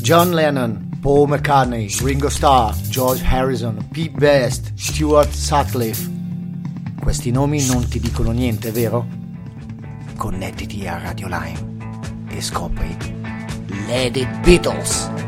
John Lennon, Paul McCartney, Ringo Starr, George Harrison, Pete Best, Stuart Sutcliffe. Questi nomi non ti dicono niente, vero? Connettiti a Radio Lime e scopri Lady Beatles.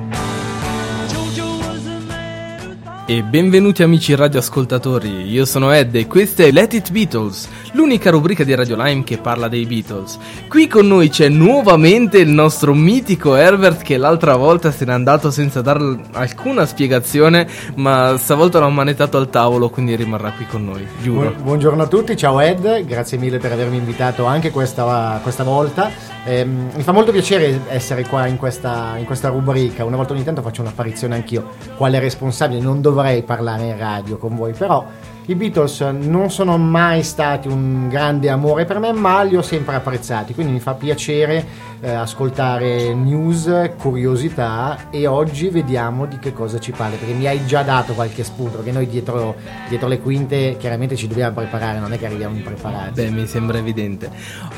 E benvenuti amici radioascoltatori, io sono Ed e questa è Let It Beatles, l'unica rubrica di Radio Lime che parla dei Beatles. Qui con noi c'è nuovamente il nostro mitico Herbert che l'altra volta se n'è andato senza dare alcuna spiegazione, ma stavolta l'ho ammanettato al tavolo, quindi rimarrà qui con noi, giuro. buongiorno a tutti, ciao Ed, grazie mille per avermi invitato anche questa, questa volta. Eh, mi fa molto piacere essere qua in questa, in questa, rubrica. Una volta ogni tanto faccio un'apparizione anch'io, quale responsabile. Non dovrei parlare in radio con voi, però i Beatles non sono mai stati un grande amore per me, ma li ho sempre apprezzati, quindi mi fa piacere eh, ascoltare news, curiosità e oggi vediamo di che cosa ci parli, perché mi hai già dato qualche spunto, perché noi dietro, dietro le quinte chiaramente ci dobbiamo preparare, non è che arriviamo impreparati. Beh, mi sembra evidente.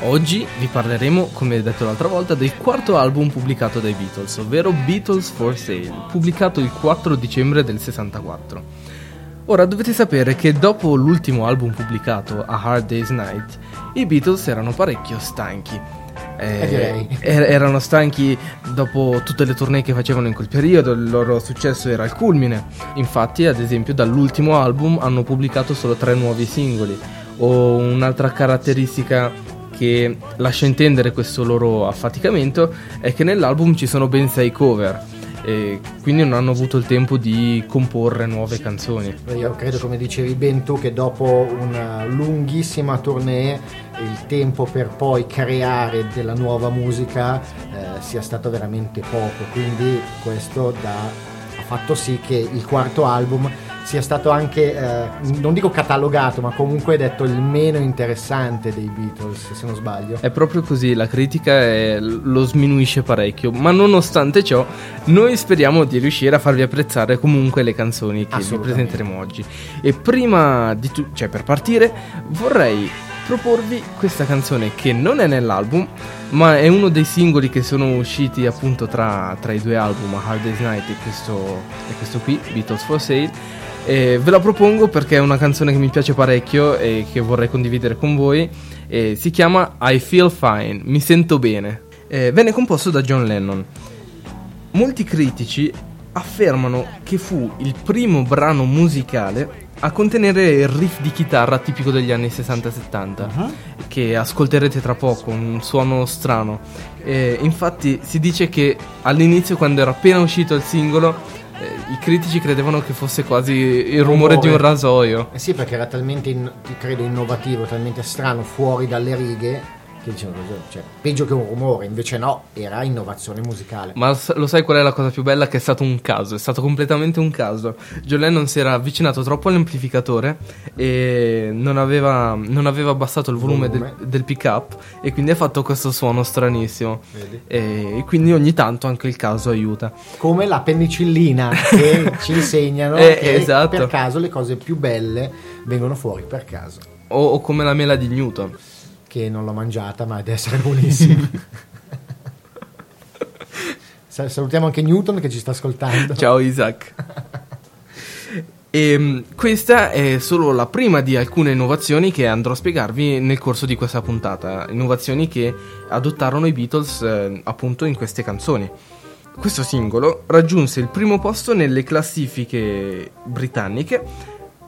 Oggi vi parleremo, come detto l'altra volta, del quarto album pubblicato dai Beatles, ovvero Beatles for Sale, pubblicato il 4 dicembre del 64. Ora dovete sapere che dopo l'ultimo album pubblicato, A Hard Day's Night, i Beatles erano parecchio stanchi. Eh, er- erano stanchi dopo tutte le tournée che facevano in quel periodo, il loro successo era al culmine. Infatti, ad esempio, dall'ultimo album hanno pubblicato solo tre nuovi singoli. O un'altra caratteristica che lascia intendere questo loro affaticamento è che nell'album ci sono ben sei cover e quindi non hanno avuto il tempo di comporre nuove canzoni. Io credo, come dicevi ben tu, che dopo una lunghissima tournée il tempo per poi creare della nuova musica eh, sia stato veramente poco, quindi questo da, ha fatto sì che il quarto album sia stato anche, eh, non dico catalogato, ma comunque detto il meno interessante dei Beatles, se non sbaglio. È proprio così, la critica è, lo sminuisce parecchio, ma nonostante ciò noi speriamo di riuscire a farvi apprezzare comunque le canzoni che vi presenteremo oggi. E prima di tutto, cioè per partire, vorrei proporvi questa canzone che non è nell'album, ma è uno dei singoli che sono usciti appunto tra, tra i due album, Hard Day's Night e questo, e questo qui, Beatles for Sale e ve la propongo perché è una canzone che mi piace parecchio e che vorrei condividere con voi. E si chiama I Feel Fine, mi sento bene. E venne composto da John Lennon. Molti critici affermano che fu il primo brano musicale a contenere il riff di chitarra tipico degli anni 60-70, uh-huh. che ascolterete tra poco, un suono strano. Infatti si dice che all'inizio, quando era appena uscito il singolo, eh, i critici credevano che fosse quasi il rumore, rumore, di un rasoio. Eh sì, perché era talmente, in, credo, innovativo, talmente strano, fuori dalle righe che dicevano cioè, peggio che un rumore, invece no, era innovazione musicale. Ma lo sai qual è la cosa più bella? Che è stato un caso, è stato completamente un caso. John Lennon si era avvicinato troppo all'amplificatore e non aveva, non aveva abbassato il volume, volume. Del, del, pick up e quindi ha fatto questo suono stranissimo. Vedi? E quindi ogni tanto anche il caso aiuta. Come la penicillina che ci insegnano eh, che esatto. per caso le cose più belle vengono fuori per caso. O, o come la mela di Newton che non l'ho mangiata, ma deve essere buonissima. Salutiamo anche Newton che ci sta ascoltando. Ciao Isaac. E ehm, questa è solo la prima di alcune innovazioni che andrò a spiegarvi nel corso di questa puntata, innovazioni che adottarono i Beatles eh, appunto in queste canzoni. Questo singolo raggiunse il primo posto nelle classifiche britanniche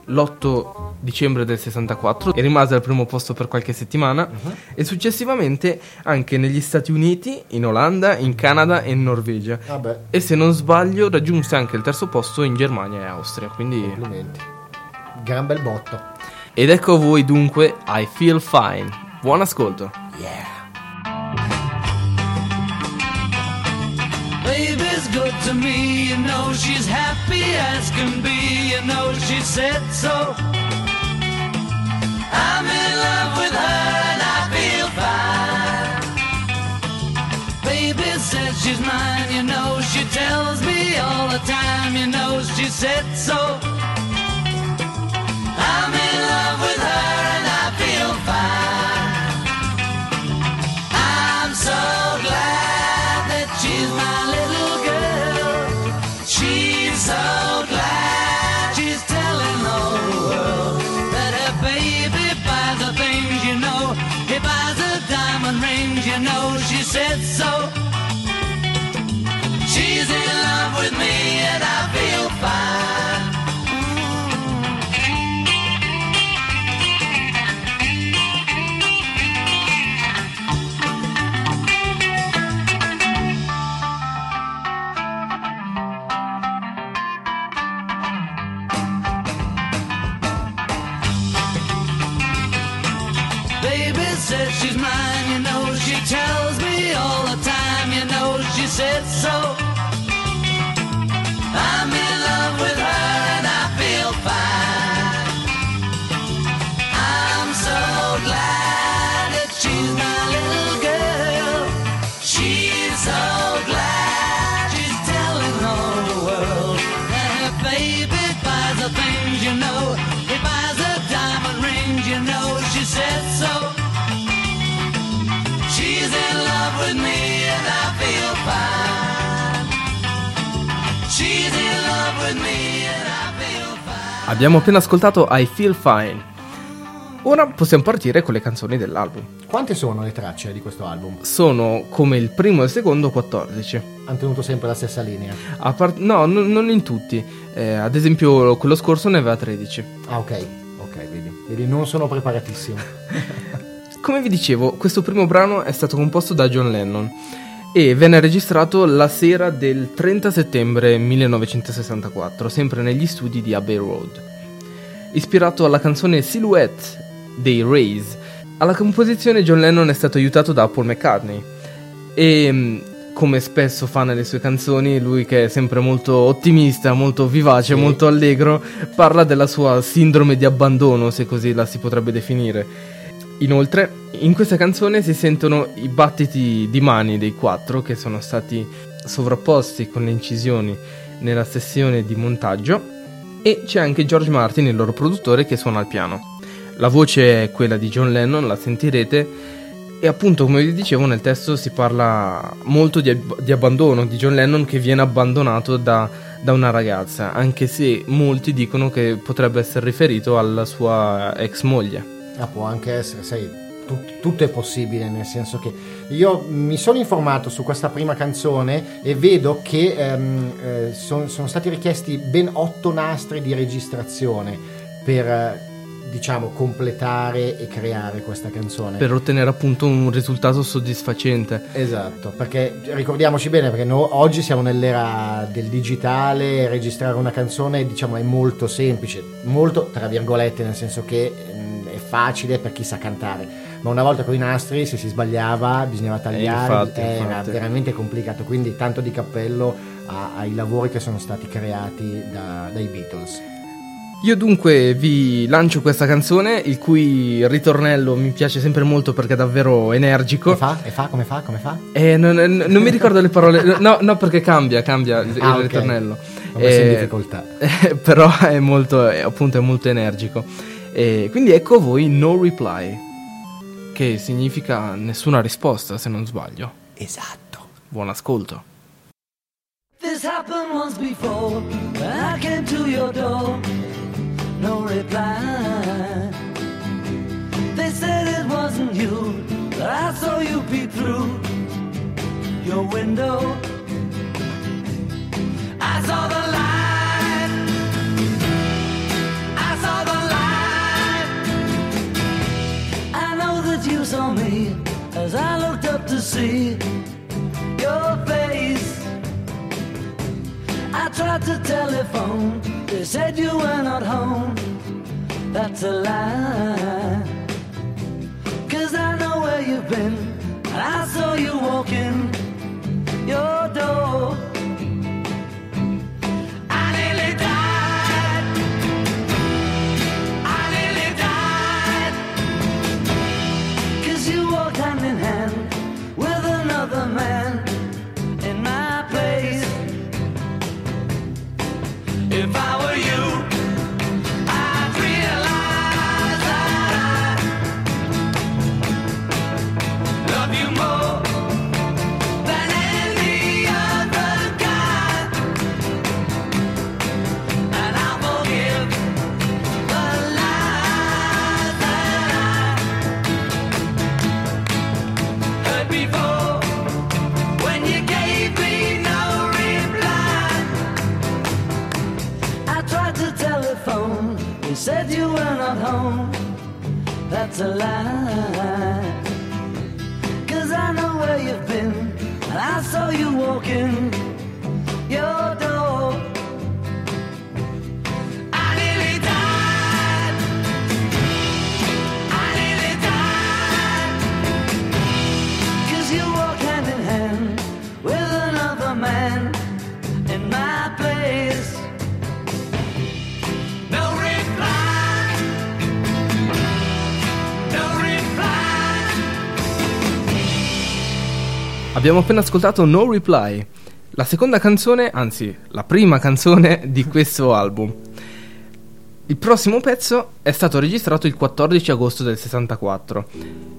l'8 dicembre del 64 e rimase al primo posto per qualche settimana uh-huh. e successivamente anche negli Stati Uniti, in Olanda, in Canada e in Norvegia. Vabbè. E se non sbaglio raggiunse anche il terzo posto in Germania e Austria, quindi complimenti. Gran bel botto. Ed ecco a voi dunque I Feel Fine. Buon ascolto. Yeah. Good to me, you know she's happy as can be, you know she said so. I'm in love with her and I feel fine. Baby says she's mine, you know she tells me all the time, you know she said so. Abbiamo appena ascoltato I Feel Fine. Ora possiamo partire con le canzoni dell'album. Quante sono le tracce di questo album? Sono come il primo e il secondo 14. Hanno tenuto sempre la stessa linea. Part- no, n- non in tutti. Eh, ad esempio, quello scorso ne aveva 13. Ah, ok. Ok, vedi. Vedi, non sono preparatissimo. Come vi dicevo, questo primo brano è stato composto da John Lennon e venne registrato la sera del 30 settembre 1964, sempre negli studi di Abbey Road. Ispirato alla canzone Silhouette dei Rays, alla composizione John Lennon è stato aiutato da Paul McCartney e mm, come spesso fa nelle sue canzoni, lui che è sempre molto ottimista, molto vivace, Sì. molto allegro, parla della sua sindrome di abbandono, se così la si potrebbe definire. Inoltre, in questa canzone si sentono i battiti di mani dei quattro che sono stati sovrapposti con le incisioni nella sessione di montaggio e c'è anche George Martin, il loro produttore, che suona il piano. La voce è quella di John Lennon, la sentirete e appunto come vi dicevo nel testo si parla molto di, di abbandono di John Lennon che viene abbandonato da, da una ragazza, anche se molti dicono che potrebbe essere riferito alla sua ex moglie. Ah, può anche essere, sai, tut- tutto è possibile, nel senso che io mi sono informato su questa prima canzone e vedo che ehm, eh, son- sono stati richiesti ben otto nastri di registrazione per, eh, diciamo, completare e creare questa canzone. per ottenere appunto un risultato soddisfacente. Esatto, perché ricordiamoci bene, perché no- oggi siamo nell'era del digitale, registrare una canzone diciamo è molto semplice, molto tra virgolette, nel senso che mm, è facile per chi sa cantare, ma una volta con i nastri se si sbagliava bisognava tagliare, infatti, era infatti. veramente complicato, quindi tanto di cappello a- ai lavori che sono stati creati da- dai Beatles. Io dunque vi lancio questa canzone, il cui ritornello mi piace sempre molto perché è davvero E energico. fa? E fa? Come fa? Come fa? Eh, non, non- non mi ricordo le parole, no, no, perché cambia, cambia il, Ah, il ok. ritornello. Ho messo in Eh, difficoltà. eh, però è molto, è, appunto, è molto energico. E quindi ecco a voi No Reply, che significa nessuna risposta se non sbaglio. Esatto. Buon ascolto. This happened once before. When I came to your door, no reply. They said it wasn't you, but I saw you peep through your window. I saw the light. You saw me as I looked up to see your face. I tried to telephone, they said you were not home. That's a lie. Cause I know where you've been, and I saw you walking your door. That's a lie. Cause I know where you've been, and I saw you walking Abbiamo appena ascoltato No Reply, la seconda canzone, anzi la prima canzone di questo album. Il prossimo pezzo è stato registrato il 14 agosto del 64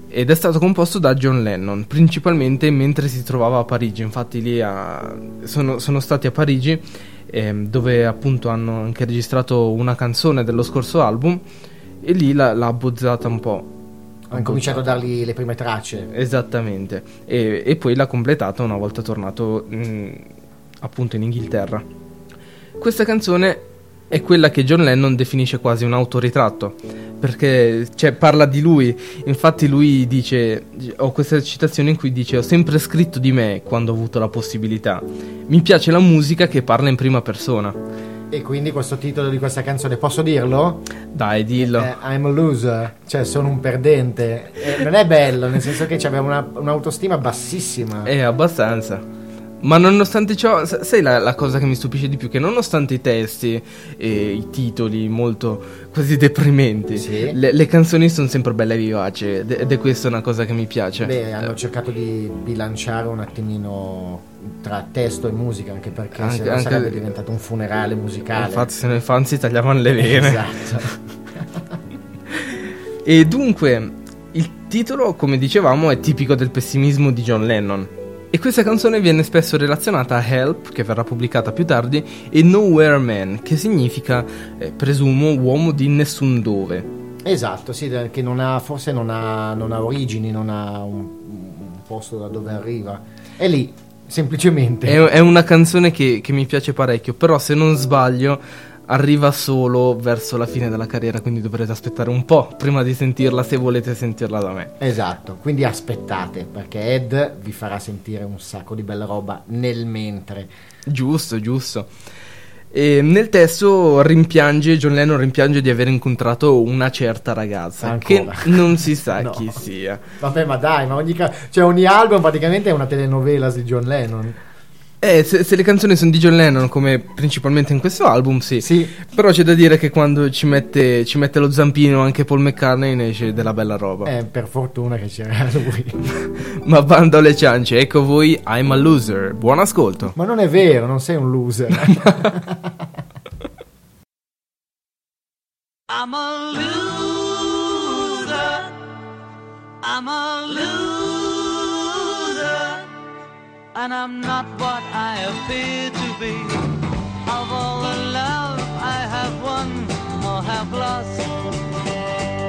ed è stato composto da John Lennon, principalmente mentre si trovava a Parigi. Infatti lì a- sono, sono stati a Parigi ehm, dove appunto hanno anche registrato una canzone dello scorso album e lì l'ha, l'ha abbozzata un po'. Ho incominciato a dargli le prime tracce. Esattamente, e, e poi l'ha completato una volta tornato mm, appunto in Inghilterra. Questa canzone è quella che John Lennon definisce quasi un autoritratto, perché cioè, parla di lui, infatti lui dice, ho questa citazione in cui dice ho sempre scritto di me quando ho avuto la possibilità, mi piace la musica che parla in prima persona. E quindi questo titolo di questa canzone, posso dirlo? Dai, dillo. Eh, I'm a loser, cioè sono un perdente. Eh, non è bello, nel senso che c'aveva una, un'autostima bassissima. È abbastanza. Ma nonostante ciò, sa- sai la, la cosa che mi stupisce di più? Che nonostante i testi e i titoli molto quasi deprimenti, Sì. le, le canzoni sono sempre belle e vivaci ed ed è questa una cosa che mi piace. Beh, hanno cercato di bilanciare un attimino tra testo e musica, anche perché Anche- se anche- sarebbe diventato un funerale musicale. Infatti se nei fan si tagliavano le vene. Esatto. E dunque, il titolo, come dicevamo, è tipico del pessimismo di John Lennon. E questa canzone viene spesso relazionata a Help, che verrà pubblicata più tardi, e Nowhere Man, che significa, eh, presumo, uomo di nessun dove. Esatto, sì, che non ha, forse non ha, non ha origini, non ha un, un posto da dove arriva. È lì, semplicemente. È, è una canzone che, che mi piace parecchio, però se non sbaglio arriva solo verso la fine della carriera, quindi dovrete aspettare un po' prima di sentirla se volete sentirla da me. Esatto, quindi aspettate, perché Ed vi farà sentire un sacco di bella roba nel mentre. Giusto, giusto. E nel testo rimpiange, John Lennon rimpiange di aver incontrato una certa ragazza Ancora. che non si sa No. chi sia. Vabbè, ma dai, ma ogni, ca- cioè ogni album praticamente è una telenovela di John Lennon. Eh, se, se le canzoni sono di John Lennon, come principalmente in questo album, sì. Sì. Però c'è da dire che quando ci mette, ci mette lo zampino anche Paul McCartney ne esce della bella roba. Eh, per fortuna che c'era lui. Ma bando alle ciance, ecco voi I'm a loser. Buon ascolto. ma non è vero, non sei un loser. I'm a loser. I'm a loser. And I'm not what I appear to be. Of all the love I have won or have lost,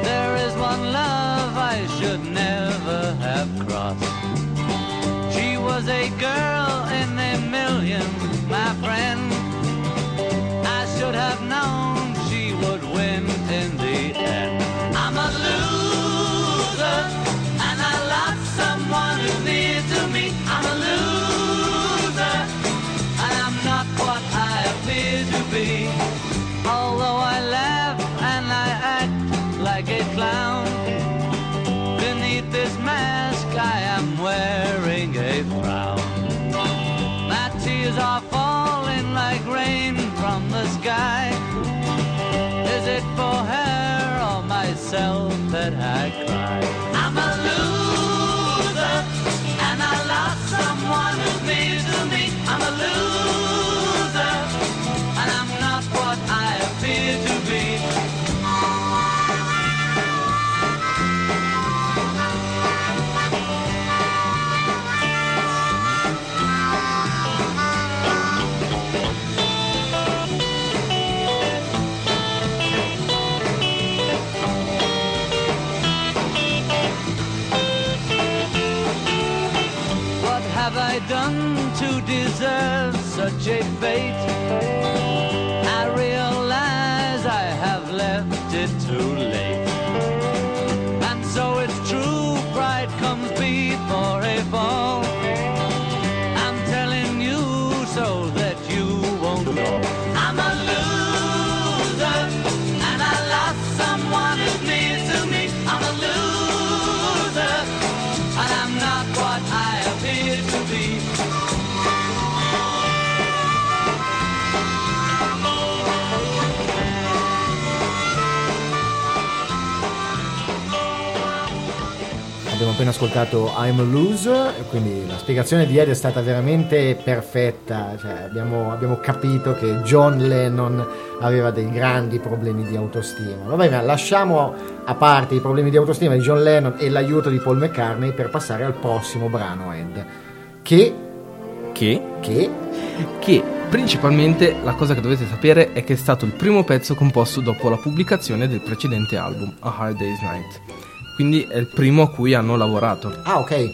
there is one love I should never have crossed. She was a girl in a million, my friend. That I cry? Such a fate? Appena ascoltato I'm a Loser, quindi la spiegazione di Ed è stata veramente perfetta, cioè, abbiamo, abbiamo, capito che John Lennon aveva dei grandi problemi di autostima. Va bene, lasciamo a parte i problemi di autostima di John Lennon e l'aiuto di Paul McCartney per passare al prossimo brano Ed, che... Che? Che? Che principalmente la cosa che dovete sapere è che è stato il primo pezzo composto dopo la pubblicazione del precedente album, A Hard Day's Night. Quindi è il primo a cui hanno lavorato. Ah, ok.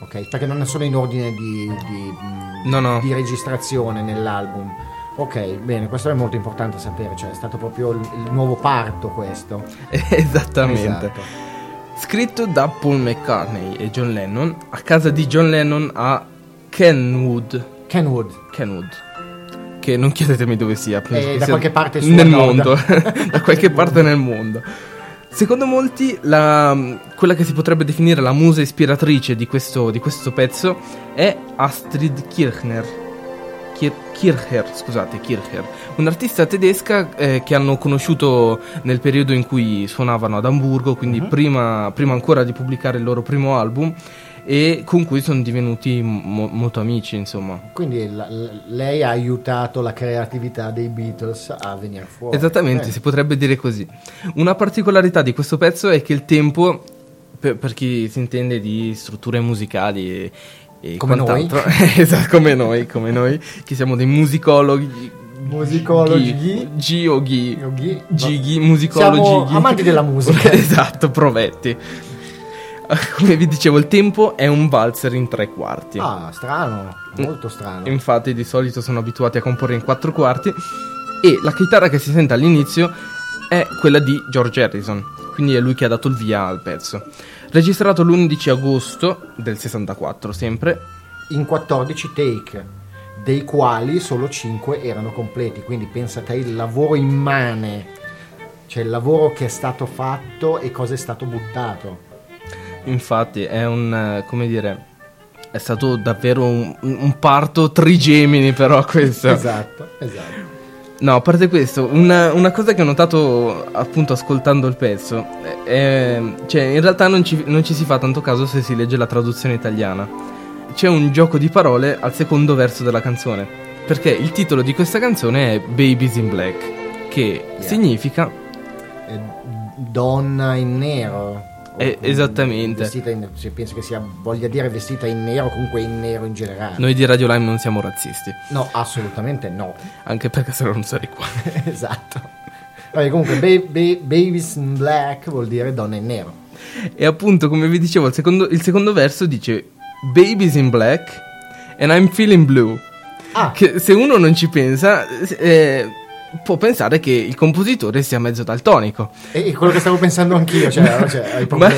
Ok, perché non è solo in ordine di, di, no, no. di registrazione nell'album. Ok, bene, questo è molto importante sapere, cioè è stato proprio il, il nuovo parto questo. Esattamente. Esatto. Scritto da Paul McCartney e John Lennon a casa di John Lennon a Kenwood. Kenwood. Kenwood. Che non chiedetemi dove sia. Eh, da qualche parte nel mondo. da qualche parte nel mondo. Secondo molti, la, quella che si potrebbe definire la musa ispiratrice di questo, di questo pezzo è Astrid Kirchner. Kir- Kircher, scusate, Kircher, un'artista tedesca eh, che hanno conosciuto nel periodo in cui suonavano ad Amburgo, quindi uh-huh. prima, prima ancora di pubblicare il loro primo album e con cui sono divenuti mo- molto amici, insomma. Quindi la, lei ha aiutato la creatività dei Beatles a venire fuori. Esattamente, eh. si potrebbe dire così. Una particolarità di questo pezzo è che il tempo, per, per chi si intende di strutture musicali e, e come noi. esatto, come noi, come noi, che siamo dei musicologi musicologi G o Ghi Ghi musicologi Siamo amanti della musica esatto provetti come vi dicevo, il tempo è un valzer in tre quarti. Ah, strano, molto strano. Infatti, di solito sono abituati a comporre in quattro quarti. E la chitarra che si sente all'inizio è quella di George Harrison, quindi è lui che ha dato il via al pezzo. Registrato l'11 agosto del 64, sempre. In 14 take, dei quali solo 5 erano completi. Quindi pensate il lavoro immane, cioè il lavoro che è stato fatto e cosa è stato buttato. Infatti è un, come dire, è stato davvero un, un parto trigemini però questo. esatto, esatto. No, a parte questo, una, una, cosa che ho notato appunto ascoltando il pezzo, è, cioè in realtà non ci, non ci si fa tanto caso se si legge la traduzione italiana. C'è un gioco di parole al secondo verso della canzone, perché il titolo di questa canzone è Babies in Black, che yeah. significa... Donna in nero. Eh, esattamente. Vestita in, cioè, penso che sia, voglia dire vestita in nero, comunque in nero in generale. Noi di Radio Lime non siamo razzisti. No, assolutamente no. Anche perché se no non sarei qua. esatto. Vabbè, comunque, ba- ba- Babies in Black vuol dire donna in nero. E appunto, come vi dicevo, il secondo, il secondo verso dice Babies in Black and I'm feeling blue. Ah. Che se uno non ci pensa... Eh, può pensare che il compositore sia mezzo daltonico. E quello che stavo pensando anch'io, cioè, cioè ma,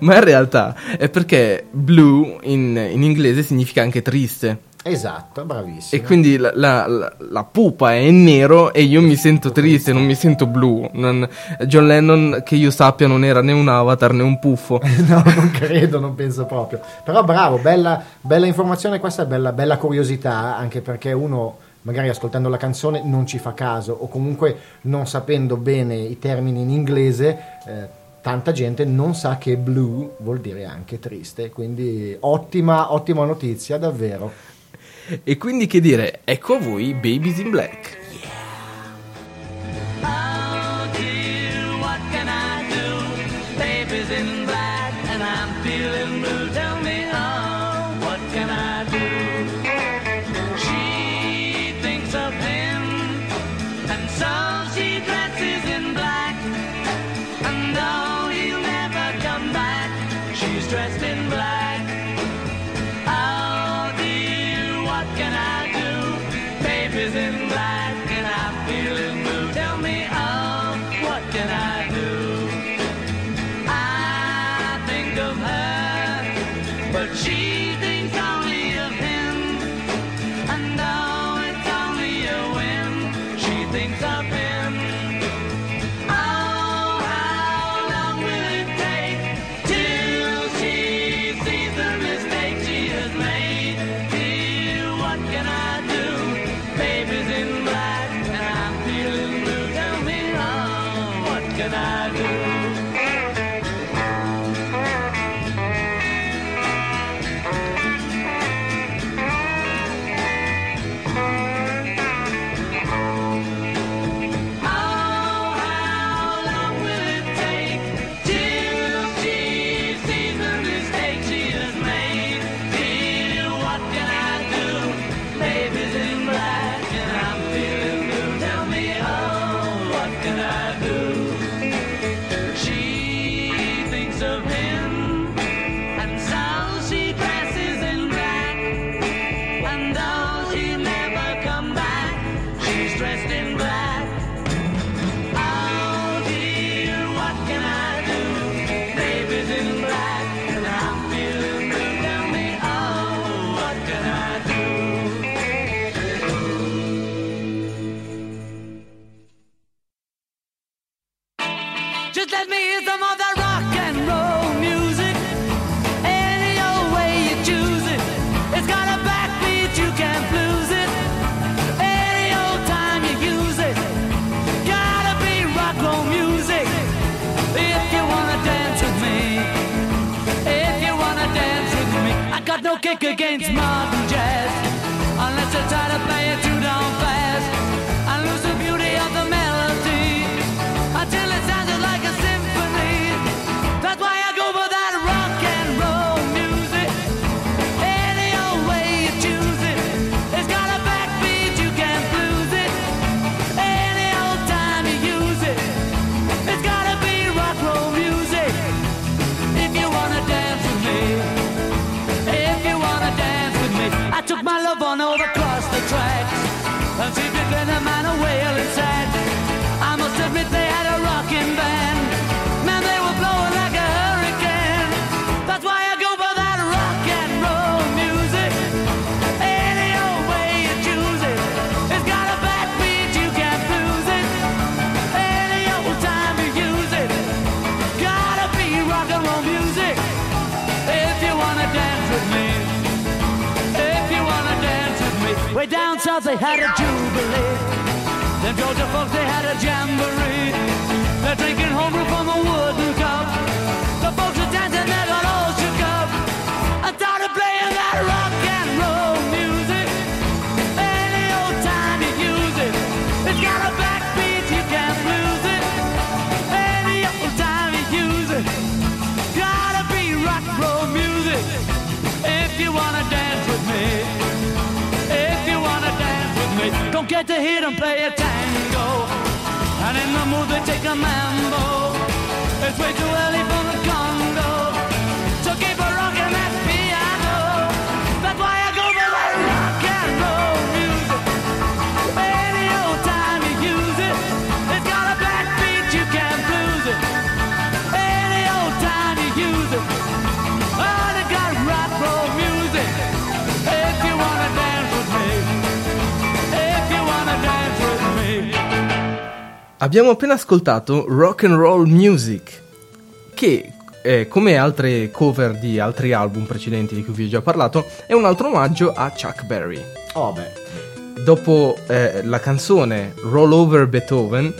ma, in realtà è perché blue in, in, inglese significa anche triste. Esatto, bravissimo. E quindi la, la, la, la, pupa è nero e io mi sento triste, non mi sento blu. Non, John Lennon, che io sappia, non era né un avatar né un puffo. no, non credo, non penso proprio. Però bravo, bella, bella informazione questa, bella, bella curiosità, anche perché uno magari ascoltando la canzone non ci fa caso o comunque non sapendo bene i termini in inglese, eh, tanta gente non sa che blue vuol dire anche triste, quindi ottima, ottima notizia davvero. E quindi che dire, ecco a voi Babies in Black. Way down south they had a jubilee. Them Georgia folks they had a jamboree. They're drinking homebrew from a wooden cup. The folks are dancing, they get to hit and play a tango. And in the mood they take a mambo. It's way too early for the Congo. Abbiamo appena ascoltato Rock and Roll Music, che eh, come altre cover di altri album precedenti di cui vi ho già parlato, è un altro omaggio a Chuck Berry. Oh, beh. Dopo eh, la canzone Roll Over Beethoven,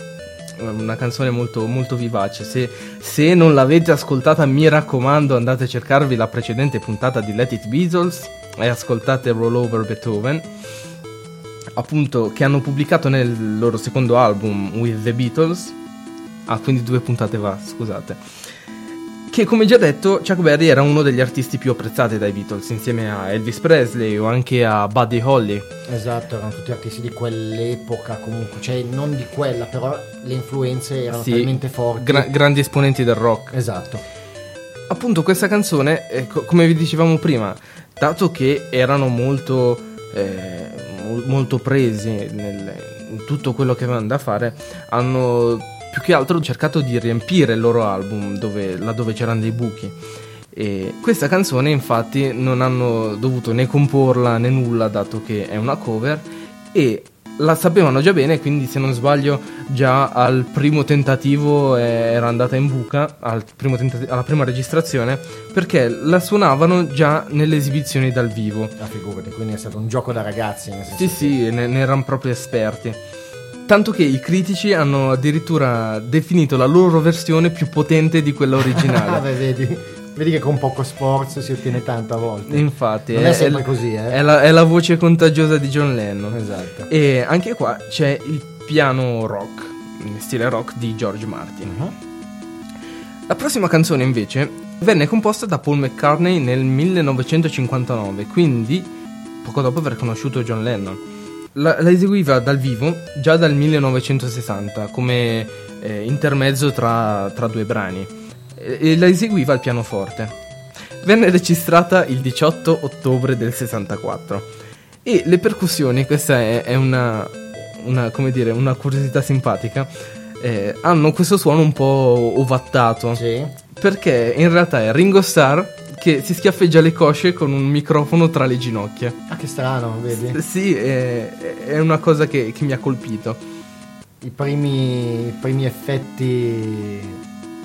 una canzone molto, molto vivace, se, se non l'avete ascoltata mi raccomando andate a cercarvi la precedente puntata di Let It Beatles e ascoltate Roll Over Beethoven appunto che hanno pubblicato nel loro secondo album With the Beatles ah quindi due puntate va scusate che come già detto Chuck Berry era uno degli artisti più apprezzati dai Beatles insieme a Elvis Presley o anche a Buddy Holly Esatto, erano tutti artisti di quell'epoca comunque, cioè non di quella, però le influenze erano Sì, talmente forti. gra- grandi esponenti del rock esatto. appunto questa canzone, eh, co- come vi dicevamo prima, dato che erano molto, eh, molto presi nel- in tutto quello che avevano da fare, hanno più che altro cercato di riempire il loro album dove, laddove c'erano dei buchi. E questa canzone infatti non hanno dovuto né comporla né nulla dato che è una cover e la sapevano già bene quindi se non sbaglio già al primo tentativo eh, era andata in buca al primo tentati- alla prima registrazione perché la suonavano già nelle esibizioni dal vivo. La figurati, quindi è stato un gioco da ragazzi. Nel senso sì sì ne, ne erano proprio esperti. Tanto che i critici hanno addirittura definito la loro versione più potente di quella Ah, originale beh, vedi, vedi che con poco sforzo si ottiene tanto a volte. infatti Non è sempre l- così, eh. è la, è la voce contagiosa di John Lennon Esatto. E anche qua c'è il piano rock, in stile rock di George Martin. Mhm. La prossima canzone invece venne composta da Paul McCartney nel 1959, quindi poco dopo aver conosciuto John Lennon. La, la eseguiva dal vivo già dal 1960 come eh, intermezzo tra, tra due brani e, la eseguiva al pianoforte. Venne registrata il 18 ottobre del 64 e le percussioni, questa è, è una, una, come dire, una curiosità simpatica, eh, hanno questo suono un po' ovattato Sì. perché in realtà è Ringo Starr che si schiaffeggia le cosce con un microfono tra le ginocchia. Ah, che strano, vedi? Sì, è, è una cosa che, che mi ha colpito. I primi, i primi effetti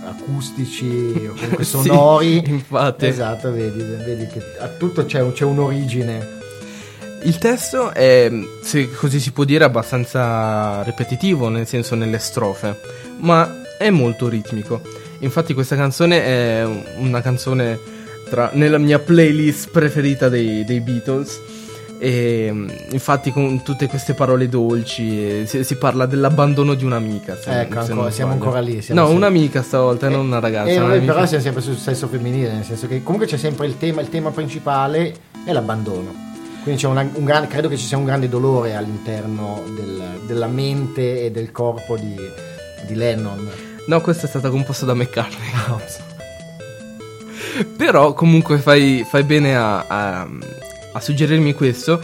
acustici o comunque Sì, sonori. infatti. Esatto, vedi, vedi che a tutto c'è, un- c'è un'origine. Il testo è, se così si può dire, abbastanza ripetitivo, nel senso nelle strofe, ma è molto ritmico. Infatti questa canzone è una canzone tra- nella mia playlist preferita dei, dei Beatles. E infatti con tutte queste parole dolci eh, si, si parla dell'abbandono di un'amica. Ecco, ancora- siamo ancora lì, siamo no, sempre- un'amica stavolta, non una ragazza. Eh, un'amica. però siamo sempre sul sesso femminile, nel senso che comunque c'è sempre il tema, il tema principale è l'abbandono. Quindi c'è una- un gran- credo che ci sia un grande dolore all'interno del- della mente e del corpo di, di Lennon. No, questa è stata composta da McCartney. Però comunque fai, fai bene a, a- a suggerirmi questo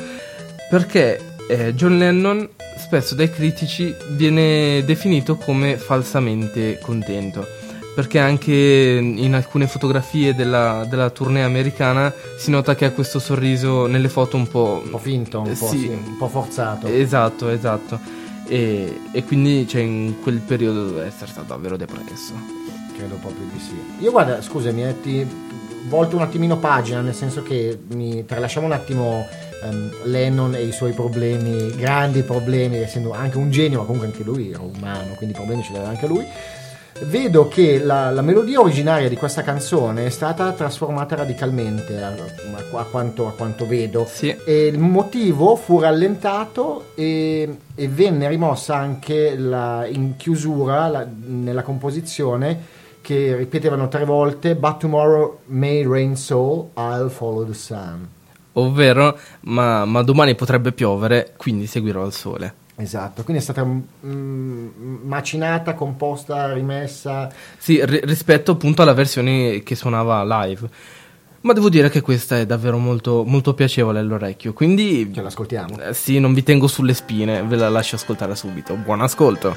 perché eh, John Lennon spesso dai critici viene definito come falsamente contento. Perché anche in alcune fotografie della, della tournée americana si nota che ha questo sorriso nelle foto un po'... Un po' finto, un po', Sì. sì, un po' forzato. Esatto, esatto. E, e quindi cioè, in quel periodo deve essere stato davvero depresso. Credo proprio di sì. Io guarda, scusami, eh, ti volto un attimino pagina, nel senso che mi tralasciamo un attimo ehm, Lennon e i suoi problemi, grandi problemi, essendo anche un genio, ma comunque anche lui era umano, quindi problemi ce li aveva anche lui. Vedo che la, la melodia originaria di questa canzone è stata trasformata radicalmente, a, a quanto, a quanto vedo. Sì. E il motivo fu rallentato e, e venne rimossa anche la, in chiusura la- nella composizione che ripetevano tre volte But tomorrow may rain so I'll follow the sun. Ovvero, ma, ma domani potrebbe piovere, quindi seguirò il sole. Esatto, quindi è stata mm, macinata, composta, rimessa. Sì, ri- rispetto appunto alla versione che suonava live. Ma devo dire che questa è davvero molto, molto piacevole all'orecchio. Quindi, Ce l'ascoltiamo. eh, sì, non vi tengo sulle spine, ve la lascio ascoltare subito. Buon ascolto.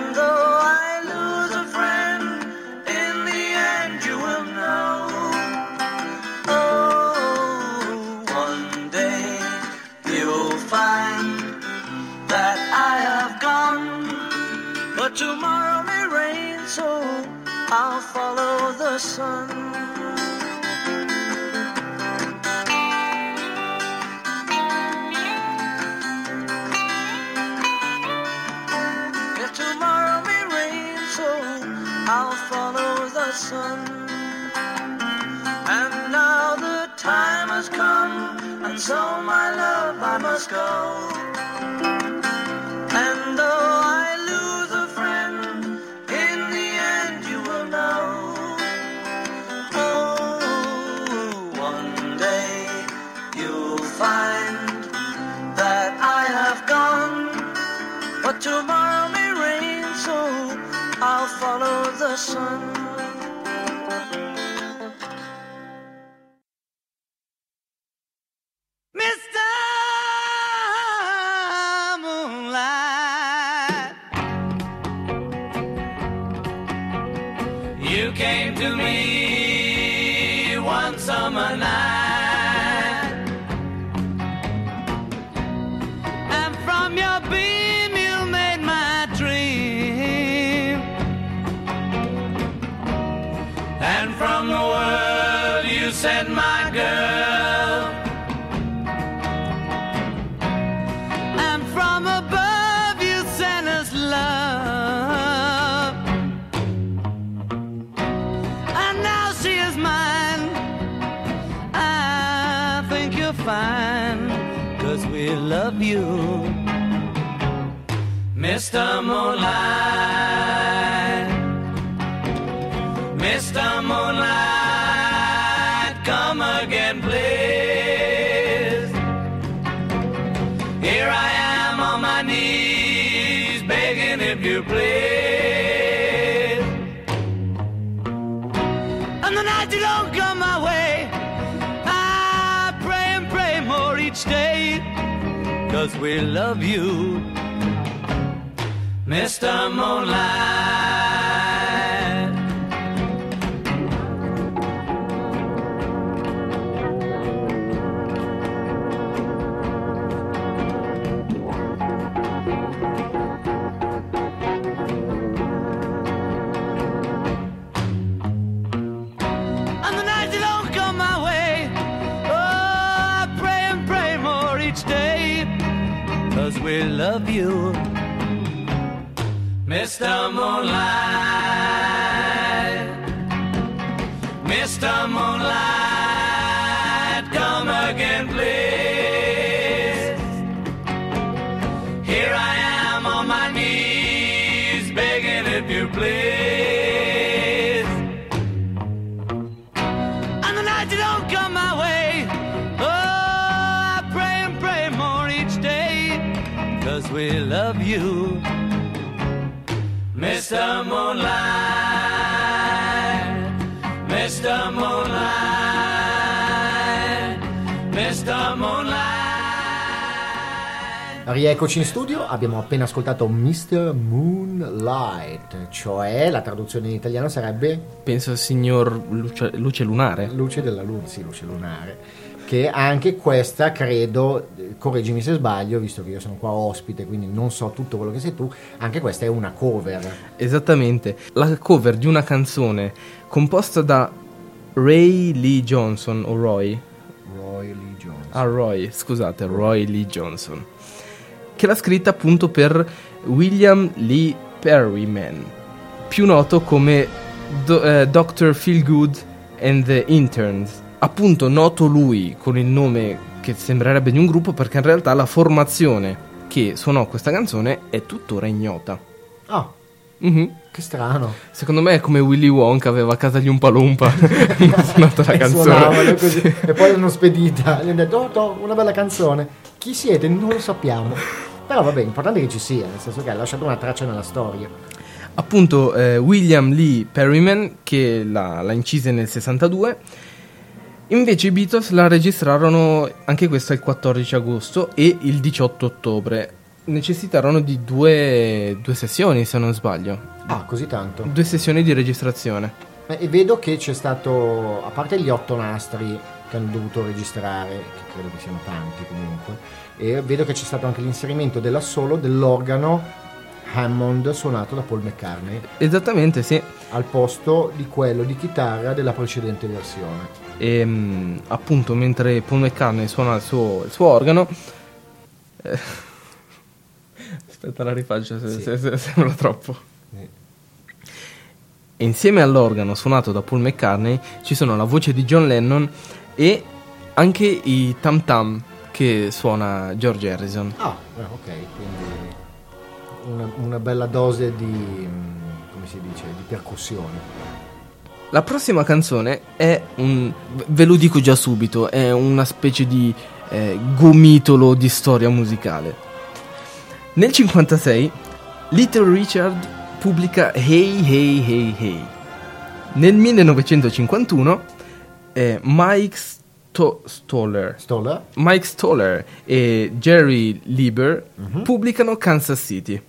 so I'll follow the sun. If tomorrow may rain, so I'll follow the sun. And now the time has come, and so my love I must go. Sun. We love you. Mr. Moonlight. And the nights that don't come my way, oh, I pray and pray more each day, cause we love you. Mr. Moonlight, Mr. Moonlight, Mr. Moonlight, Mr. Moonlight, Mr. Moonlight. Rieccoci in studio, abbiamo appena ascoltato Mr. Moonlight, cioè la traduzione in italiano sarebbe Penso il signor luce, luce lunare. Luce della Luna, sì, luce lunare. Che anche questa, credo, correggimi se sbaglio, visto che io sono qua ospite, quindi non so tutto quello che sei tu, anche questa è una cover. Esattamente, la cover di una canzone composta da Ray Lee Johnson o Roy. Roy Lee Jones. Ah, Roy, scusate, Roy Lee Johnson. Che l'ha scritta appunto per William Lee Perryman, più noto come Do- eh, Dr. Feelgood and the Interns. Appunto noto lui con il nome che sembrerebbe di un gruppo perché in realtà la formazione che suonò questa canzone è tuttora ignota. Oh, Mhm. che strano. Secondo me è come Willy Wonka aveva a casa gli Umpa Lumpa non ha suonato la E canzone. così. e poi l'hanno spedita. Gli hanno detto, oh, to, una bella canzone. Chi siete? Non lo sappiamo. Però vabbè, l'importante è che ci sia, nel senso che ha lasciato una traccia nella storia. Appunto eh, William Lee Perryman che l'ha, l'ha incise nel 62 Invece i Beatles la registrarono anche questa il 14 agosto e il 18 ottobre. Necessitarono di due, due sessioni, se non sbaglio. Ah, così tanto. Due sessioni di registrazione. E vedo che c'è stato, a parte gli otto nastri che hanno dovuto registrare, che credo che siano tanti comunque, e vedo che c'è stato anche l'inserimento dell'assolo dell'organo Hammond suonato da Paul McCartney Esattamente, sì. al posto di quello di chitarra della precedente versione. E mm, appunto, mentre Paul McCartney suona il suo, il suo organo. eh, Aspetta, la rifaccio se, Sì. se- se- sembra troppo. Sì. E insieme all'organo suonato da Paul McCartney ci sono la voce di John Lennon e anche i tam tam che suona George Harrison. Ah, eh, ok, quindi una, una bella dose di, mm, come si dice, di percussioni. La prossima canzone è un. ve lo dico già subito, è una specie di eh, gomitolo di storia musicale. Nel 56 Little Richard pubblica Hey Hey Hey Hey. Nel 1951 eh, Mike Sto- Stoller Stoller? Mike Stoller e Jerry Lieber pubblicano Kansas City.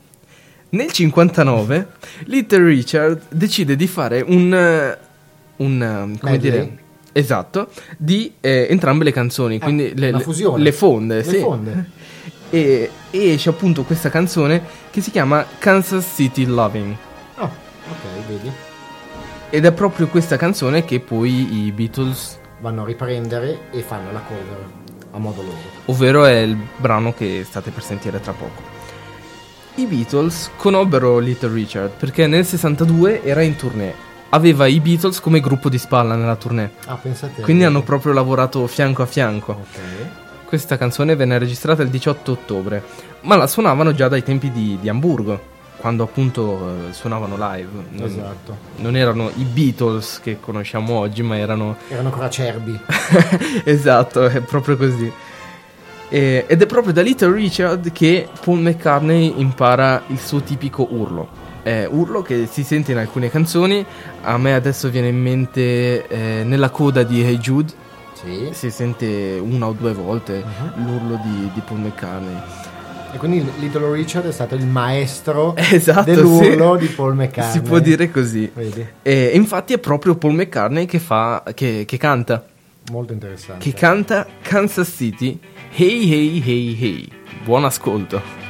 Nel 59 Little Richard decide di fare un, eh, un eh, come Medley? dire esatto di eh, entrambe le canzoni, quindi le, una le- fusione. le fonde, Le sì. fonde. E, e esce appunto questa canzone che si chiama Kansas City Loving. Ah, ok, vedi. Ed è proprio questa canzone che poi i Beatles, Vanno a riprendere e fanno la cover a modo loro. ovvero è il brano che state per sentire tra poco. I Beatles conobbero Little Richard perché nel 62 era in tournée. Aveva i Beatles come gruppo di spalla nella tournée. Ah, pensate. Quindi hanno proprio lavorato fianco a fianco. Ok. Questa canzone venne registrata il 18 ottobre, ma la suonavano già dai tempi di, di Hamburgo, quando appunto eh, suonavano live. Non, Esatto. non erano i Beatles che conosciamo oggi, ma erano... Erano ancora acerbi. esatto, è proprio così. E- ed è proprio da Little Richard che Paul McCartney impara il suo tipico urlo. È urlo che si sente in alcune canzoni, a me adesso viene in mente eh, nella coda di Hey Jude, Sì. si sente una o due volte Mhm. l'urlo di, di Paul McCartney. E quindi Little Richard è stato il maestro Esatto, dell'urlo sì. di Paul McCartney. Si può dire così. Vedi? E infatti è proprio Paul McCartney che fa che, che canta. Molto interessante. Che canta Kansas City. Hey hey hey hey. Buon ascolto.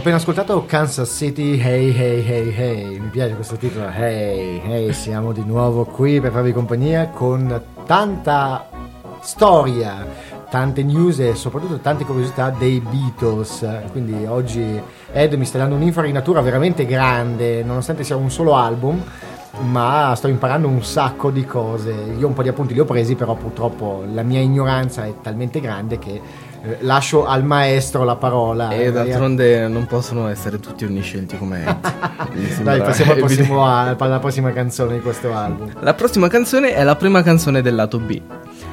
Appena ascoltato Kansas City Hey Hey Hey Hey. Mi piace questo titolo. Hey Hey, siamo di nuovo qui per farvi compagnia con tanta storia, tante news e soprattutto tante curiosità dei Beatles. Quindi oggi Ed mi sta dando un'infarinatura veramente grande, nonostante sia un solo album. Ma sto imparando un sacco di cose. Io un po' di appunti li ho presi, però purtroppo la mia ignoranza è talmente grande che lascio al maestro la parola. E Eh, d'altronde non possono essere tutti onniscienti come Ed. Dai, passiamo al prossimo al- alla prossima canzone di questo album. La prossima canzone è la prima canzone del lato B.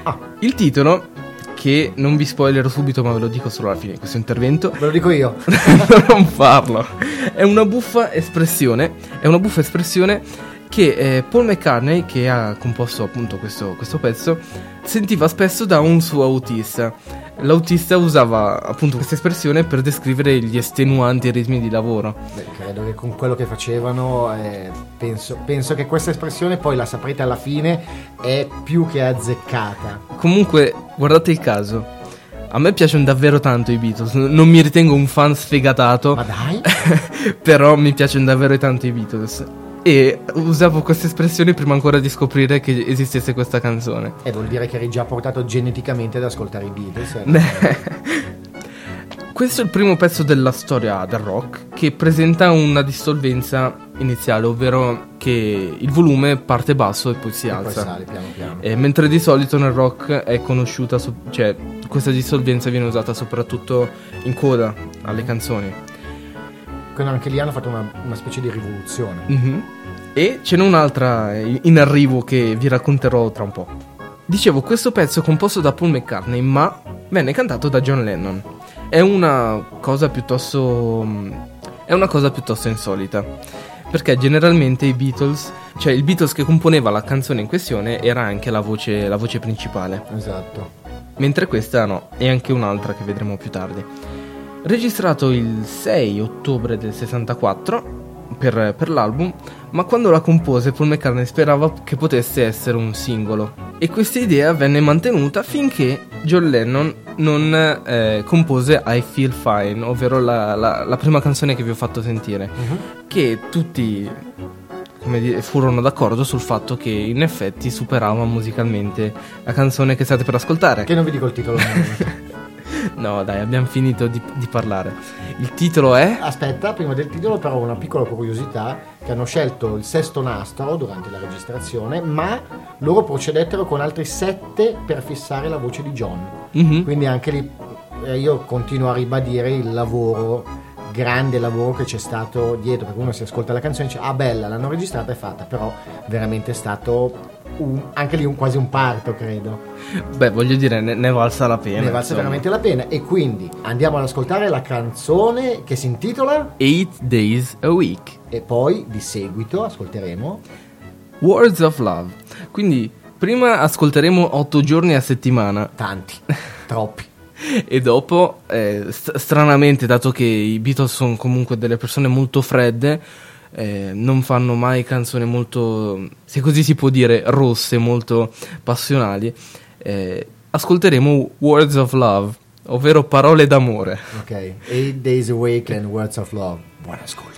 Ah, Il titolo, che non vi spoilerò subito, ma ve lo dico solo alla fine di questo intervento, ve lo dico io. non farlo. È una buffa espressione. È una buffa espressione che eh, Paul McCartney, che ha composto appunto questo, questo pezzo, sentiva spesso da un suo autista. L'autista usava appunto questa espressione per descrivere gli estenuanti ritmi di lavoro. Beh, credo che con quello che facevano, eh, penso, penso che questa espressione, poi la saprete alla fine, è più che azzeccata. Comunque, guardate il caso. A me piacciono davvero tanto i Beatles. Non mi ritengo un fan sfegatato. Ma dai, però mi piacciono davvero tanto i Beatles. E usavo questa espressione prima ancora di scoprire che esistesse questa canzone. e vuol dire che eri già portato geneticamente ad ascoltare i Beatles. eh. Questo è il primo pezzo della storia del rock che presenta una dissolvenza iniziale, ovvero che il volume parte basso e poi si E poi alza. sale piano piano. Eh, mentre di solito nel rock è conosciuta, cioè questa dissolvenza viene usata soprattutto in coda alle canzoni. Anche lì hanno fatto una, una specie di rivoluzione. Mhm. E ce n'è un'altra in in arrivo che vi racconterò tra un po'. Dicevo, questo pezzo è composto da Paul McCartney, ma venne cantato da John Lennon. È una cosa piuttosto. È una cosa piuttosto insolita. perché generalmente i Beatles, cioè il Beatles che componeva la canzone in questione era anche la voce, la voce principale. Esatto. Mentre questa no, e anche un'altra che vedremo più tardi. Registrato il 6 ottobre del 64 per, per l'album, ma quando la compose Paul McCartney sperava che potesse essere un singolo. E questa idea venne mantenuta finché John Lennon non eh, compose I Feel Fine, ovvero la, la, la, prima canzone che vi ho fatto sentire, uh-huh. che tutti dire, furono d'accordo sul fatto che in effetti superava musicalmente la canzone che state per ascoltare. Che non vi dico il titolo. no, dai, abbiamo finito di, di, parlare. Il titolo è? Aspetta, prima del titolo però una piccola curiosità che hanno scelto il sesto nastro durante la registrazione, ma loro procedettero con altri sette per fissare la voce di John. Mm-hmm. Quindi anche lì eh, io continuo a ribadire il lavoro grande lavoro che c'è stato dietro perché uno si ascolta la canzone e dice ah bella l'hanno registrata e fatta però veramente è stato un, anche lì un, quasi un parto credo. Beh voglio dire ne, ne valsa la pena ne valsa insomma. veramente la pena. E quindi andiamo ad ascoltare la canzone che si intitola Eight Days a Week. E poi di seguito ascolteremo Words of Love. Quindi prima ascolteremo 8 giorni a settimana. Tanti troppi e dopo, eh, st- stranamente, dato che i Beatles sono comunque delle persone molto fredde, eh, non fanno mai canzoni molto, se così si può dire, rosse, molto passionali, eh, ascolteremo Words of Love, ovvero parole d'amore. Ok, Eight Days Awake and Words of Love. Buon ascolto.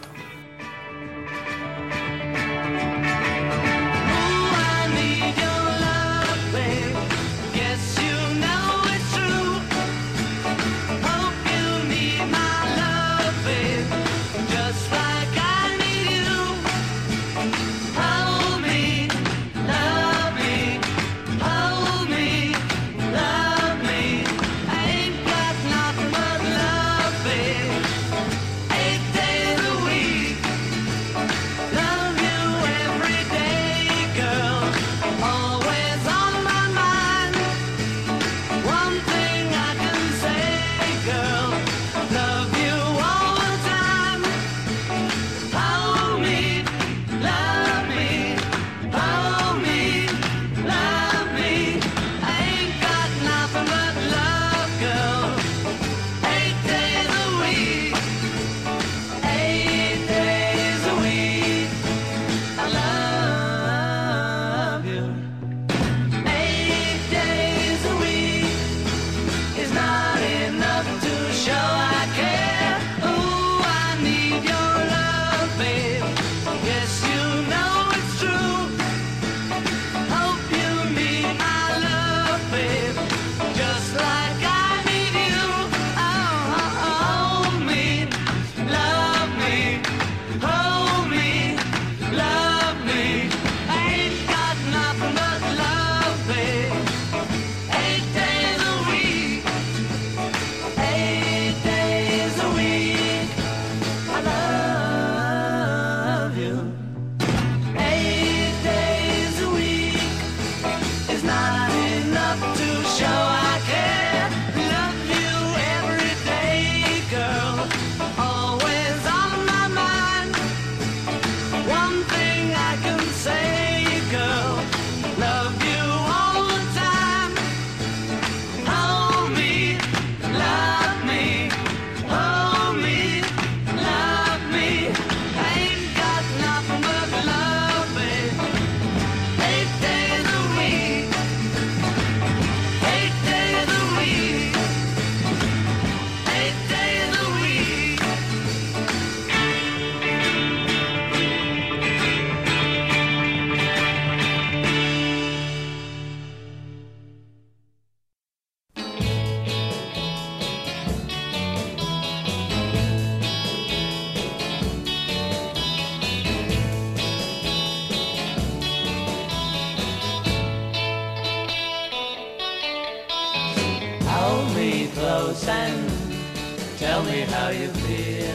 Tell me how you feel.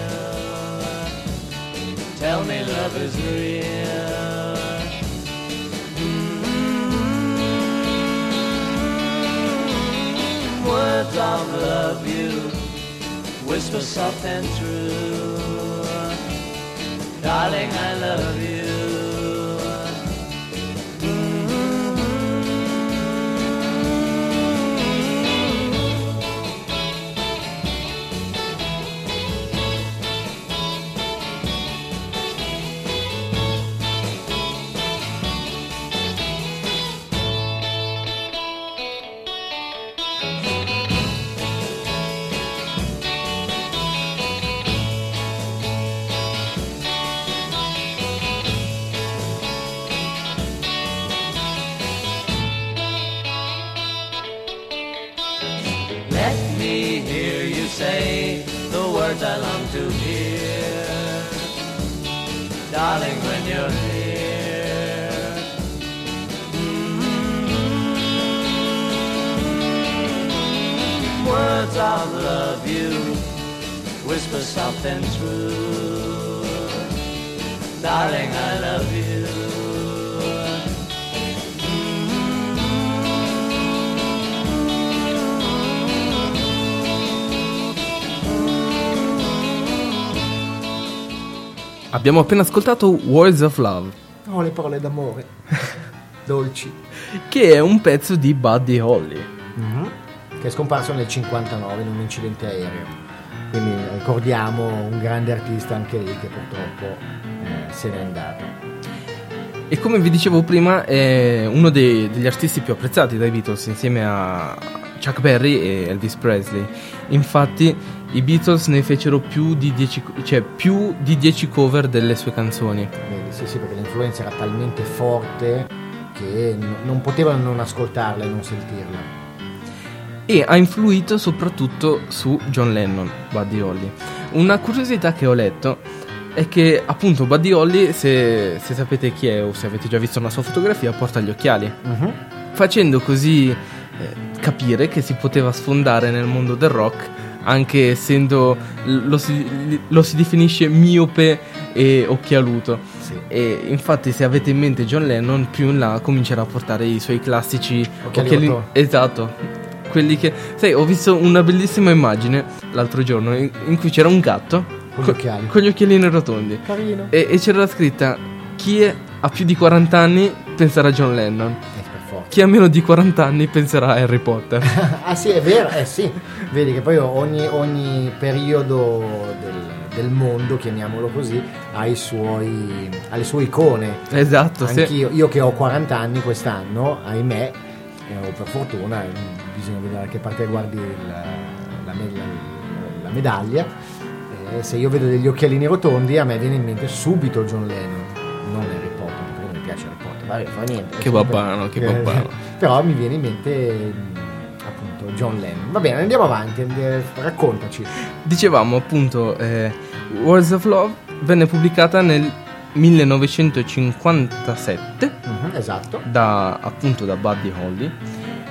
Tell me love is real. Mm-hmm. words of love you whisper soft and true darling i love you Abbiamo appena ascoltato Words of Love, Oh, le parole d'amore. Dolci. che è un pezzo di Buddy Holly. Che è scomparso nel 59 in un incidente aereo. Quindi ricordiamo un grande artista anche lì che purtroppo eh, se n'è andato. E come vi dicevo prima, è uno dei- degli artisti più apprezzati dai Beatles insieme a Chuck Berry e Elvis Presley. Infatti, i Beatles ne fecero più di 10, cioè, più di 10 cover delle sue canzoni. Vedi, sì, sì, perché l'influenza era talmente forte che non potevano non ascoltarla e non sentirla. E ha influito soprattutto su John Lennon, Buddy Holly. Una curiosità che ho letto è che appunto Buddy Holly, se, se sapete chi è o se avete già visto una sua fotografia, porta gli occhiali. facendo così eh, capire che si poteva sfondare nel mondo del rock anche essendo lo si, lo si definisce miope e occhialuto Sì. e infatti se avete in mente John Lennon più in là comincerà a portare i suoi classici Occhiali esatto quelli che sai ho visto una bellissima immagine l'altro giorno in, in cui c'era un gatto Con gli occhiali. con gli occhialini rotondi Carino. e, e c'era scritta chi è- ha più di 40 anni penserà a John Lennon. Chi ha meno di 40 anni penserà a Harry Potter. ah sì, è vero, eh sì. Vedi che poi ogni, ogni periodo del, del mondo, chiamiamolo così, ha, i suoi, ha le sue icone. esatto, sì. Anch'io, io che ho 40 anni quest'anno, ahimè, eh, per fortuna, eh, bisogna vedere da che parte guardi la, la la- la medaglia. eh, se io vedo degli occhialini rotondi, a me viene in mente subito John Lennon, non Harry Potter, perché non mi piace Harry Potter. Vabbè, fa niente. Che babbano, che Eh, babbano. Però mi viene in mente mm, appunto John Lennon. Va bene, andiamo avanti, raccontaci. Dicevamo appunto, eh, Words of Love venne pubblicata nel 1957 Mhm, esatto. da, appunto da Buddy Holly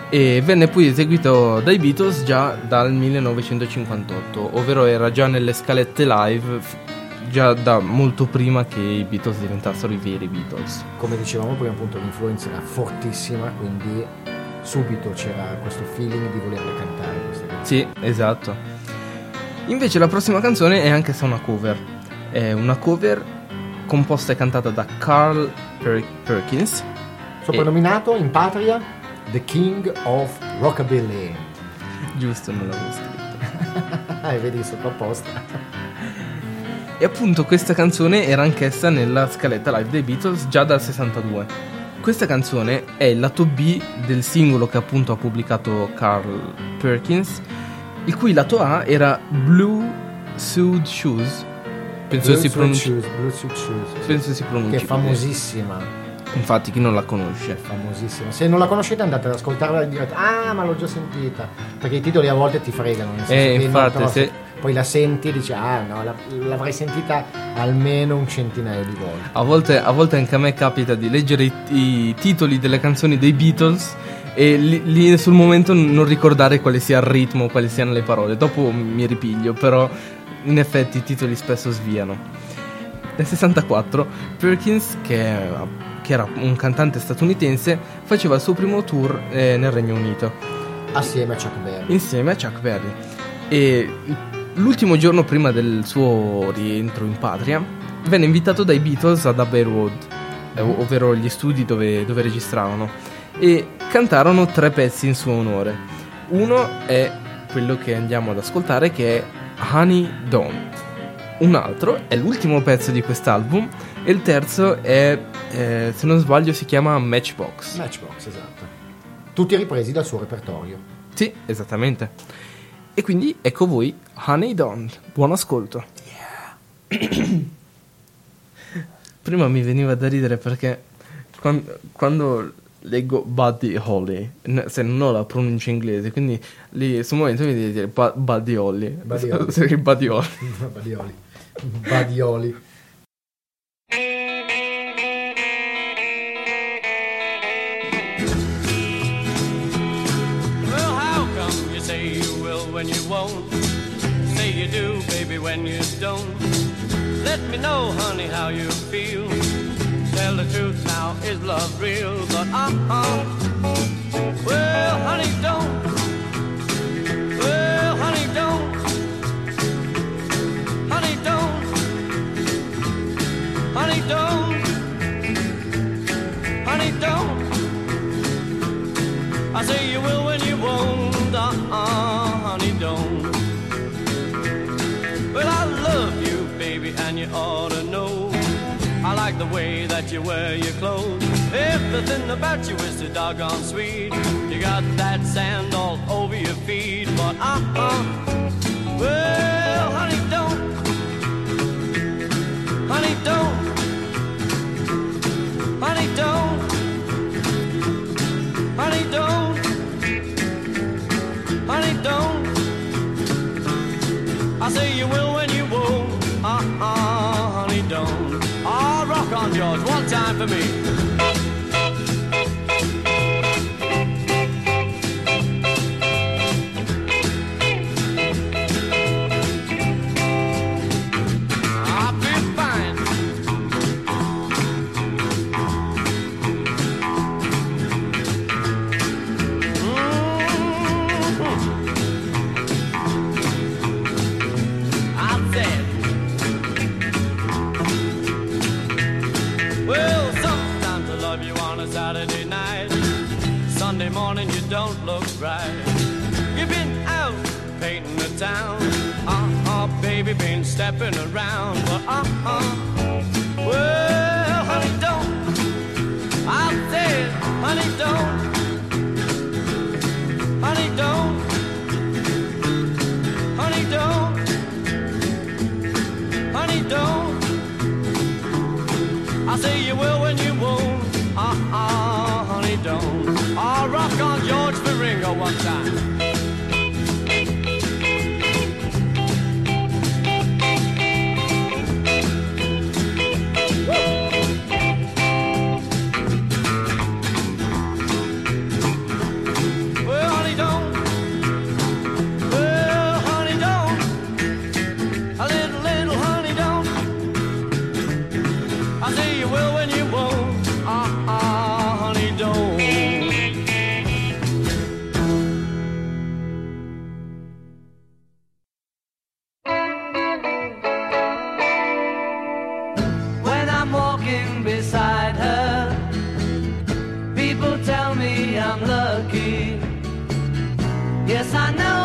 e venne poi eseguito dai Beatles già dal 1958, ovvero era già nelle scalette live già da molto prima che i Beatles diventassero i veri Beatles. Come dicevamo prima, appunto l'influenza era fortissima, quindi subito c'era questo feeling di volerle cantare queste canzoni. Sì, esatto. Invece la prossima canzone è anch'essa una cover. È una cover composta e cantata da Carl Per- Perkins. Soprannominato in patria The King of Rockabilly. Giusto, non l'avevo scritto. Eh, vedi, sotto apposta. E appunto questa canzone era anch'essa nella scaletta live dei Beatles già dal 62. Questa canzone è il lato B del singolo che appunto ha pubblicato Carl Perkins, il cui lato A era Blue Suede Shoes. Penso Blue si pronunci. Shoes, Blue Suede Shoes, sì. Penso si pronunci. Che è famosissima. Infatti, chi non la conosce. famosissima. Se non la conoscete andate ad ascoltarla e direte Ah ma l'ho già sentita Perché i titoli a volte ti fregano nel senso Eh, infatti, se Poi la senti e dici Ah no la- l'avrei sentita almeno un centinaio di volte A volte, a volte anche a me capita di leggere i, i titoli delle canzoni dei Beatles e lì, sul momento non ricordare quale sia il ritmo, quali siano le parole. Dopo mi ripiglio, però in effetti i titoli spesso sviano. Nel 64 Perkins, che, che era un cantante statunitense, faceva il suo primo tour eh, nel Regno Unito Assieme a Chuck Berry insieme a Chuck Berry. E l'ultimo giorno prima del suo rientro in patria, venne invitato dai Beatles ad Abbey Road, eh, ovvero gli studi dove, dove registravano, e cantarono tre pezzi in suo onore. Uno è quello che andiamo ad ascoltare che è Honey Don't. Un altro è l'ultimo pezzo di quest'album e il terzo è, eh, se non sbaglio, si chiama Matchbox. Matchbox, esatto. Tutti ripresi dal suo repertorio. Sì, esattamente. E quindi ecco voi, Honey Don't. Buon ascolto. Prima mi veniva da ridere perché quando, quando leggo Buddy Holly, se non ho la pronuncia inglese, quindi lì sul momento mi devi dire bu- Buddy Holly. Buddy Holly. Buddy Holly. Badioli. Badioli. You do, baby, when you don't. Let me know, honey, how you feel. Tell the truth now, is love real? But uh-uh. Well, honey, don't. Well, honey, don't. Honey, don't. Honey, don't. Honey, don't. I say you will when you won't. Uh-uh, honey, don't. Baby, and you ought to know. I like the way that you wear your clothes. Everything about you is so doggone sweet. You got that sand all over your feet, but uh-uh. Well, honey, don't. Honey, don't. Honey, don't. Honey, don't. Honey, don't. I say you will when honey, don't. Ah, rock on, George. One time for me. Don't look right. You've been out painting the town. Uh-uh, baby, been stepping around. But uh-uh, well, honey, don't. I said, honey, don't. go one time. I know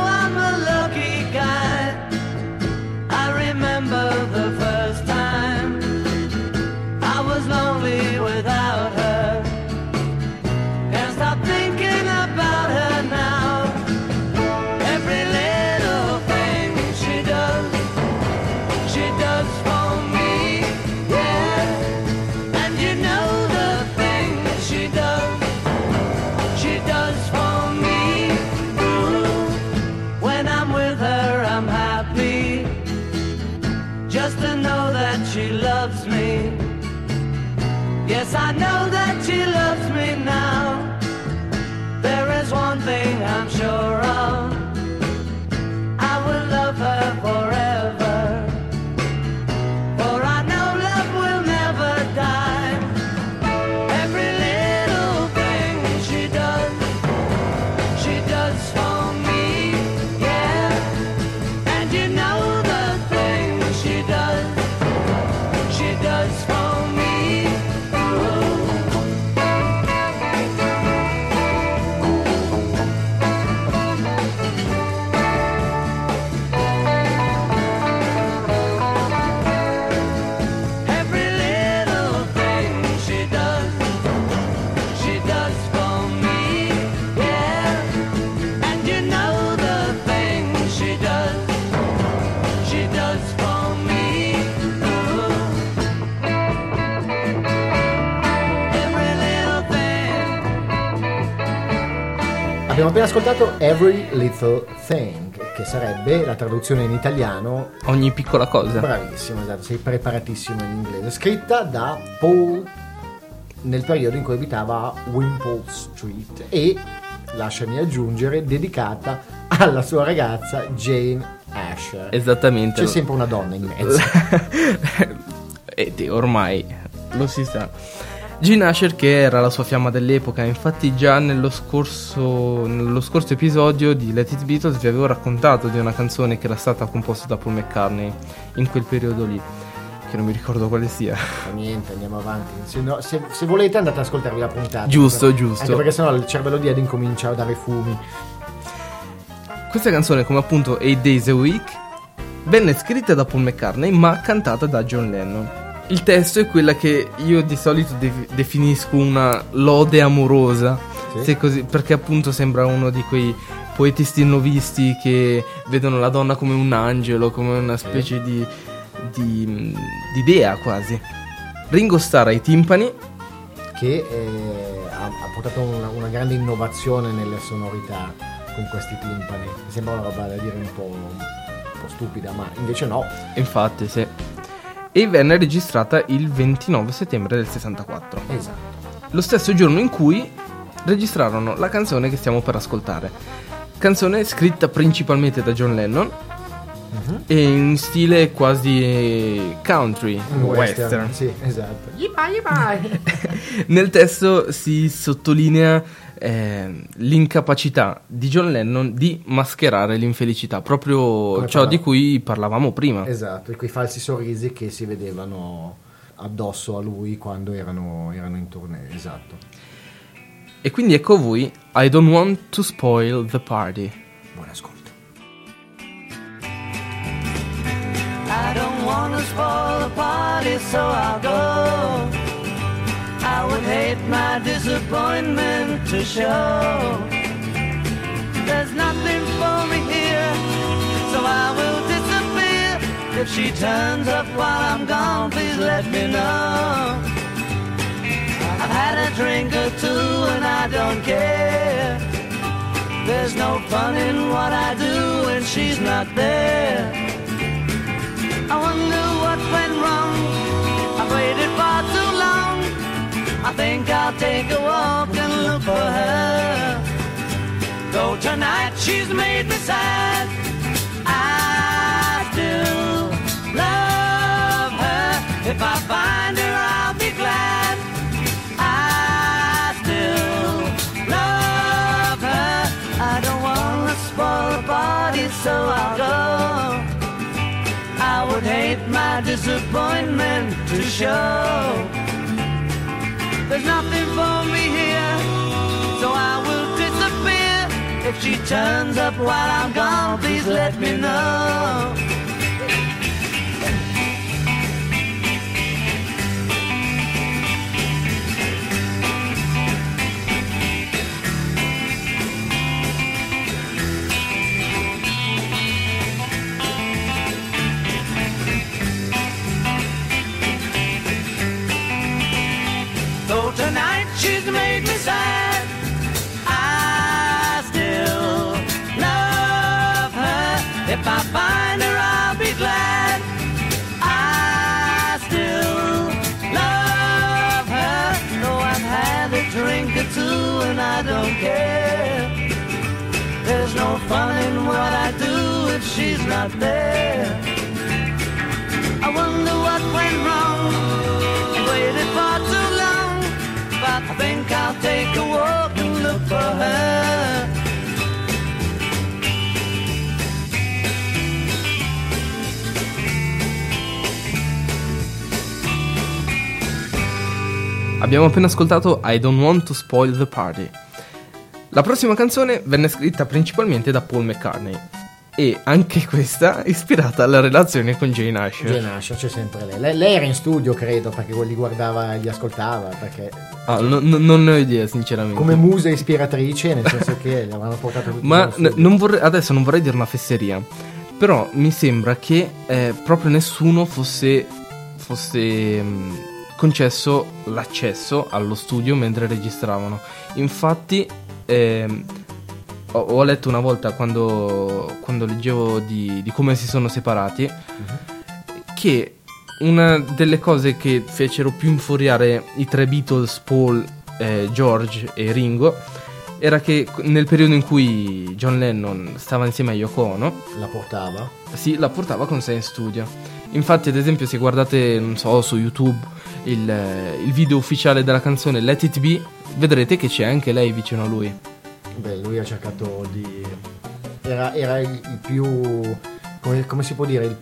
Abbiamo appena ascoltato Every Little Thing, che sarebbe la traduzione in italiano. Ogni piccola cosa. Bravissimo, esatto, sei preparatissimo in inglese. Scritta da Paul nel periodo in cui abitava a Wimpole Street e, lasciami aggiungere, dedicata alla sua ragazza Jane Asher. Esattamente. C'è sempre una donna in mezzo. e ormai lo si sa. Gene Asher che era la sua fiamma dell'epoca, infatti già nello scorso, nello scorso episodio di Let It Beatles vi avevo raccontato di una canzone che era stata composta da Paul McCartney in quel periodo lì, che non mi ricordo quale sia. Niente, andiamo avanti. Se, no, se, se volete andate ad ascoltarvi la puntata. Giusto, per, giusto. Anche perché sennò il cervello di Ed incomincia a dare fumi. Questa canzone, come appunto Eight Days a Week, venne scritta da Paul McCartney ma cantata da John Lennon. Il testo è quella che io di solito de- definisco una lode amorosa, Sì. così, perché appunto sembra uno di quei poeti stilnovisti che vedono la donna come un angelo, come una specie di, di, di dea quasi. Ringo Starr ai timpani, Che eh, ha, ha portato una, una grande innovazione nelle sonorità con questi timpani. Mi sembra una roba da dire un po', un po' stupida, ma invece no. infatti, sì. E venne registrata il 29 settembre del 64. Esatto. lo stesso giorno in cui registrarono la canzone che stiamo per ascoltare. Canzone scritta principalmente da John Lennon Mhm. e in stile quasi country, Un western. Sì, esatto. Yipai, yipai. Nel testo si sottolinea eh, l'incapacità di John Lennon di mascherare l'infelicità, proprio Come ciò parla- di cui parlavamo prima. esatto, e quei falsi sorrisi che si vedevano addosso a lui quando erano, erano in tournée. Esatto. E quindi ecco voi I don't want to spoil the party. Buon ascolto. I don't wanna spoil the party, so I'll go. I would hate my disappointment to show. There's nothing for me here, so I will disappear. If she turns up while I'm gone, please let me know. I've had a drink or two and I don't care. There's no fun in what I do when she's not there. I wonder what went wrong. I've waited far too long. I think I'll take a walk and look for her. Though tonight she's made me sad, I still love her. If I find her, I'll be glad. I still love her. I don't wanna spoil the party, so I'll go. I would hate my disappointment to show. There's nothing for me here, so I will disappear. If she turns up while I'm gone, please let me know. She's made me sad, I still love her. If I find her, I'll be glad. I still love her. Though I've had a drink or two and I don't care. There's no fun in what I do if she's not there. I wonder what went wrong. A walk and look for her. Abbiamo appena ascoltato I Don't Want to Spoil the Party. La prossima canzone venne scritta principalmente da Paul McCartney e anche questa ispirata alla relazione con Jane Asher. Jane Asher, c'è sempre lei. lei. lei era in studio, credo, perché li guardava e li ascoltava, perché Ah, no- no- non ne ho idea, sinceramente. come musa ispiratrice, nel senso che le avranno portato tutti Ma non vorrei- adesso non vorrei dire una fesseria, però mi sembra che eh, proprio nessuno fosse, fosse mm, concesso l'accesso allo studio mentre registravano. Infatti, ehm, ho, ho letto una volta quando, quando leggevo di, di, come si sono separati uh-huh. che una delle cose che fecero più infuriare i tre Beatles, Paul, eh, George e Ringo, era che nel periodo in cui John Lennon stava insieme a Yoko Ono, la portava? Sì, la portava con sé in studio. Infatti, ad esempio, se guardate, non so, su YouTube il, il video ufficiale della canzone Let It Be, vedrete che c'è anche lei vicino a lui. Beh, lui ha cercato di... Era, era il, il, più... Come, come, si può dire? Il,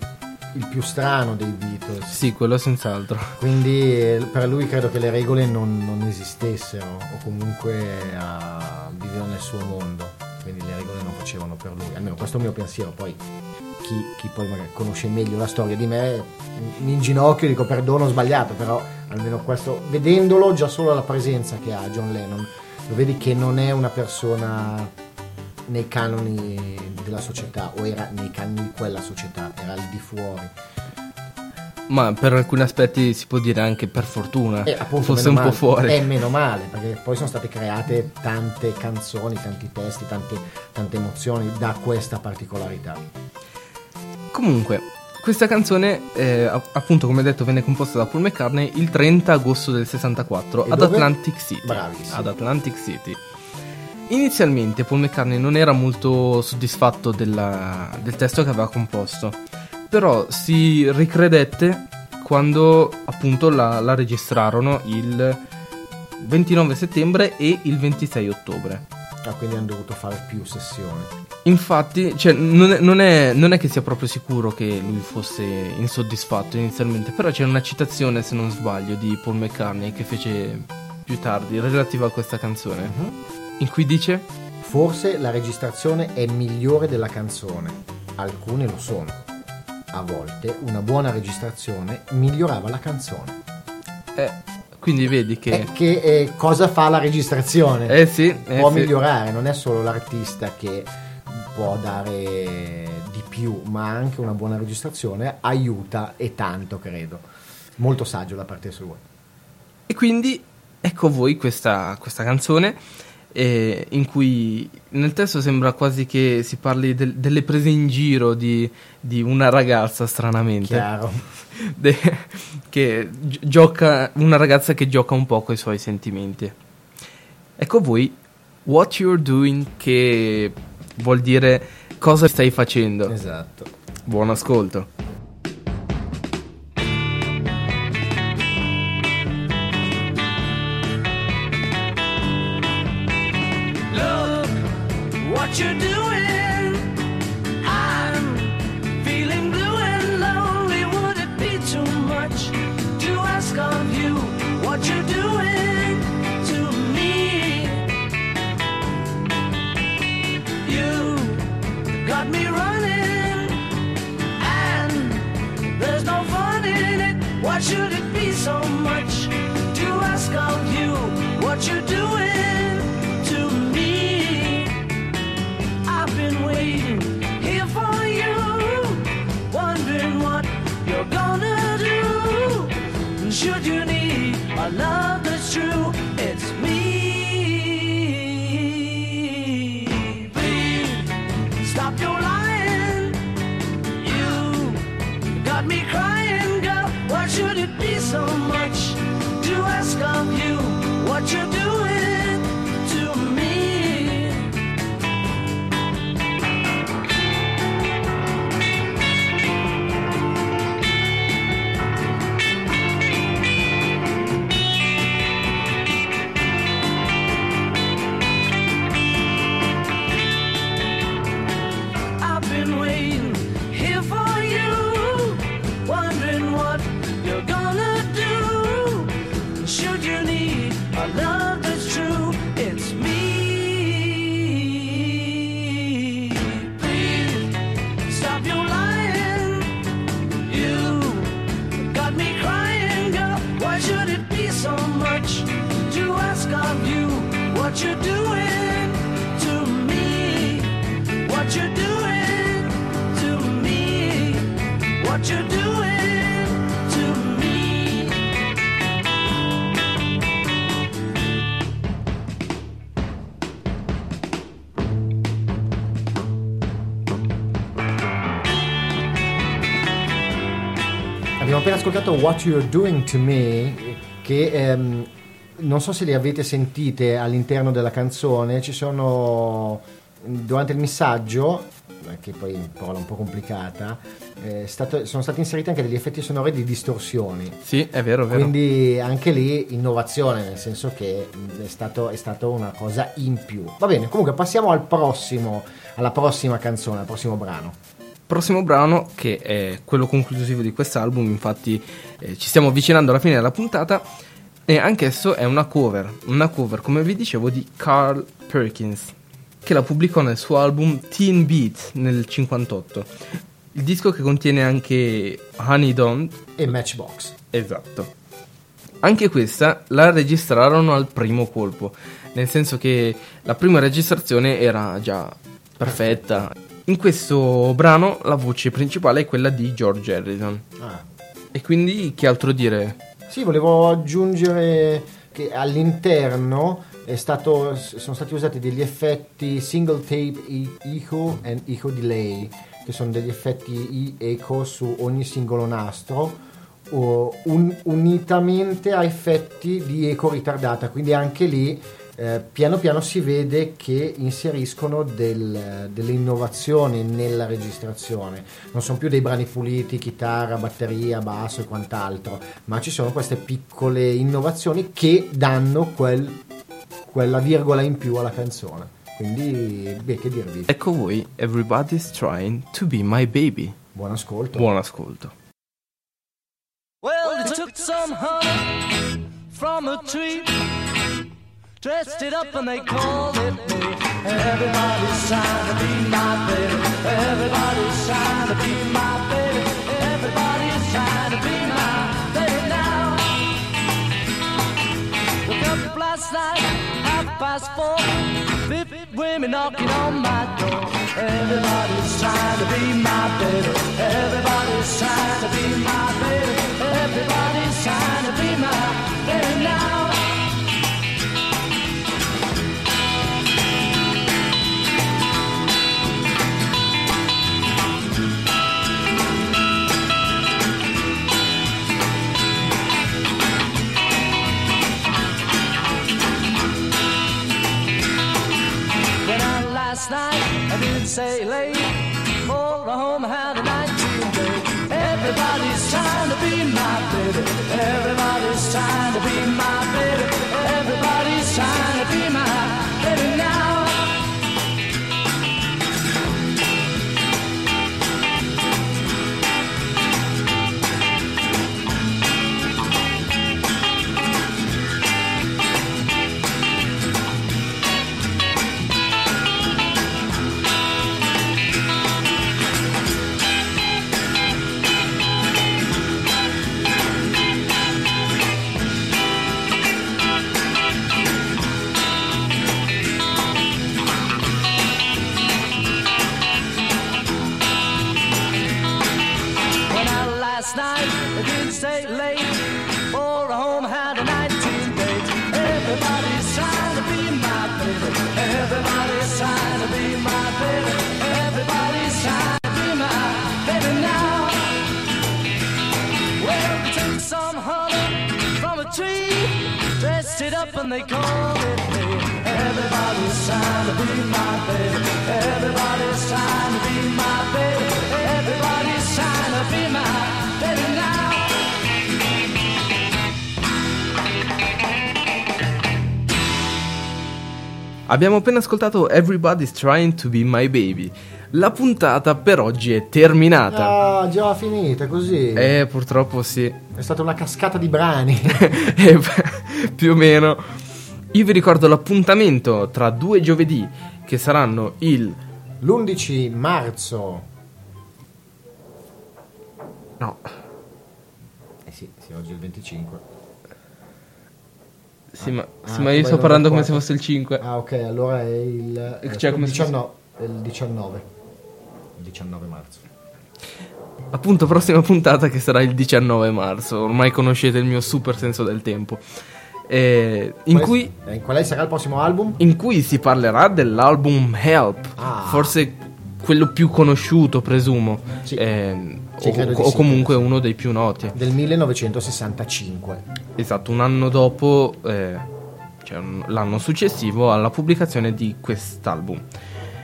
il, più strano dei Beatles. Sì, quello senz'altro. Quindi per lui credo che le regole non, non esistessero o comunque uh, viveva nel suo mondo. Quindi le regole non facevano per lui. Almeno questo è il mio pensiero. Poi chi, chi poi magari conosce meglio la storia di me mi inginocchio e dico perdono ho sbagliato, però almeno questo, vedendolo già solo la presenza che ha John Lennon lo vedi che non è una persona nei canoni della società o era nei canoni di quella società, era al di fuori. Ma per alcuni aspetti si può dire anche per fortuna, eh, appunto, fosse un male, po' fuori. È meno male, perché poi sono state create tante canzoni, tanti testi, tante, tante emozioni da questa particolarità. Comunque, questa canzone, eh, appunto, come detto, venne composta da Paul McCartney il 30 agosto del 64 e ad dove? Atlantic City. Bravissimo. Ad Atlantic City. Inizialmente Paul McCartney non era molto soddisfatto della, del testo che aveva composto, però si ricredette quando appunto la, la registrarono il 29 settembre e il 26 ottobre. Ah, quindi hanno dovuto fare più sessioni. Infatti, cioè, non, è, non, è, non, è, che sia proprio sicuro che lui fosse insoddisfatto inizialmente, però c'è una citazione, se non sbaglio, di Paul McCartney che fece più tardi, relativa a questa canzone, uh-huh. in cui dice: Forse la registrazione è migliore della canzone, alcune lo sono. A volte una buona registrazione migliorava la canzone. Eh, quindi vedi che... Eh, che eh, cosa fa la registrazione? Eh sì. Eh può sì. migliorare, non è solo l'artista che può dare di più, ma anche una buona registrazione aiuta e tanto, credo. Molto saggio da parte sua. E quindi ecco voi questa, questa canzone eh, in cui nel testo sembra quasi che si parli del, delle prese in giro di, di una ragazza, stranamente. Chiaro. De, che gioca, una ragazza che gioca un po' con i suoi sentimenti. Ecco voi What You're Doing che vuol dire cosa stai facendo. Esatto. Buon ascolto. appena ascoltato What You're Doing to Me, che ehm, non so se le avete sentite all'interno della canzone, ci sono durante il messaggio che poi è una parola un po' complicata, eh, stato, sono stati inseriti anche degli effetti sonori di distorsioni. Sì, è vero, è vero. Quindi anche lì innovazione, nel senso che è stato, è stato una cosa in più. Va bene, comunque passiamo al prossimo, alla prossima canzone, al prossimo brano. Prossimo brano, che è quello conclusivo di quest'album, infatti eh, ci stiamo avvicinando alla fine della puntata, e anch'esso è una cover, una cover, come vi dicevo, di Carl Perkins, che la pubblicò nel suo album Teen Beat nel 58. Il disco che contiene anche Honey Don't e Matchbox. Esatto. Anche questa la registrarono al primo colpo, nel senso che la prima registrazione era già perfetta. In questo brano la voce principale è quella di George Harrison. Ah. E quindi che altro dire? Sì, volevo aggiungere che all'interno stato, sono stati usati degli effetti single tape echo e echo delay, che sono degli effetti echo su ogni singolo nastro, un, unitamente a effetti di eco ritardata, quindi anche lì eh, piano piano si vede che inseriscono del, delle innovazioni nella registrazione. Non sono più dei brani puliti, chitarra, batteria, basso e quant'altro, ma ci sono queste piccole innovazioni che danno quel, quella virgola in più alla canzone. Quindi, beh, che dirvi. Ecco voi, Everybody's Trying to Be My Baby. Buon ascolto. Buon ascolto. Well, they took some honey from a tree. Dressed it up and they called it me. Everybody's trying to be my baby. Everybody's trying to be my baby. Up last night, half past four. Fifty women knocking on my door. Everybody's trying to be my baby. Everybody's trying to be my baby. Everybody's trying to be my baby now. Last night, I didn't say late. For a home, had a 19 day. Everybody's trying to be my baby. Everybody's trying to be my and they called it me. Everybody's trying to be my baby. Everybody's trying to be my baby. Everybody's trying to be my baby now. Abbiamo appena ascoltato Everybody's Trying to Be My Baby. La puntata per oggi è terminata. Ah, già finita così. Eh, purtroppo sì. È stata una cascata di brani. Eh, più o meno. Io vi ricordo l'appuntamento tra due giovedì che saranno il L'11 marzo. no, Eh sì, sì, oggi è il 25. sì, ma, Ah, sì, ma io sto parlando come se 94. fosse il 5. Ah, ok, allora è il, Cioè, il si- 19, è il 19. Il 19 marzo. Appunto, prossima puntata che sarà il 19 marzo. Ormai conoscete il mio super senso del tempo. Eh, in, Qual- cui, eh, qual è sarà il prossimo album? in cui si parlerà dell'album Help. Ah. Forse quello più conosciuto, presumo. Sì. Eh, Sì, o, o sì, comunque uno dei più noti. Del 1965. Esatto, un anno dopo, eh, cioè un- l'anno successivo alla pubblicazione di quest'album.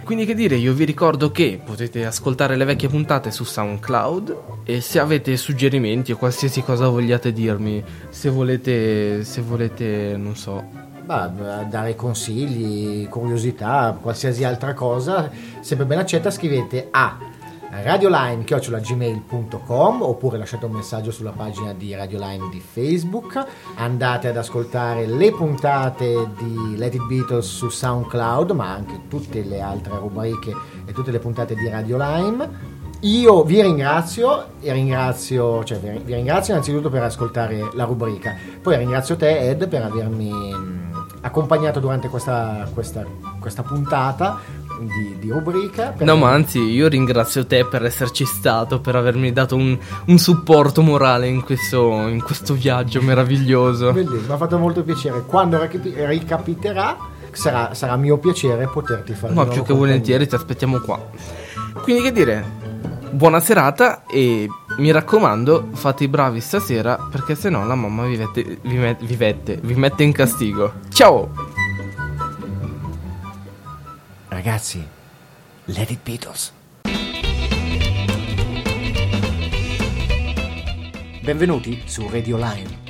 Quindi che dire, io vi ricordo che potete ascoltare le vecchie puntate su SoundCloud e se avete suggerimenti o qualsiasi cosa vogliate dirmi, se volete, se volete, non so, Bah, dare consigli, curiosità, qualsiasi altra cosa, sempre ben accetta, scrivete a radioline.gmail.com oppure lasciate un messaggio sulla pagina di Radioline di Facebook, andate ad ascoltare le puntate di Let It Beatles su SoundCloud, ma anche tutte le altre rubriche e tutte le puntate di Radioline. Io vi ringrazio e ringrazio, cioè vi ringrazio innanzitutto per ascoltare la rubrica, poi ringrazio te Ed per avermi mh, accompagnato durante questa, questa, questa puntata di, di rubrica. No, ma anzi, io ringrazio te per esserci stato, per avermi dato un, un supporto morale in questo, in questo viaggio meraviglioso. Bellissimo, mi ha fatto molto piacere. Quando ricapi- ricapiterà sarà, sarà mio piacere poterti fare Ma più che volentieri ti aspettiamo qua. Quindi che dire, buona serata e mi raccomando, fate i bravi stasera perché sennò la mamma vi, vette- vi met- vi vette- vi mette in castigo. Ciao! Ragazzi, Let It Beatles. Benvenuti su Radio Line.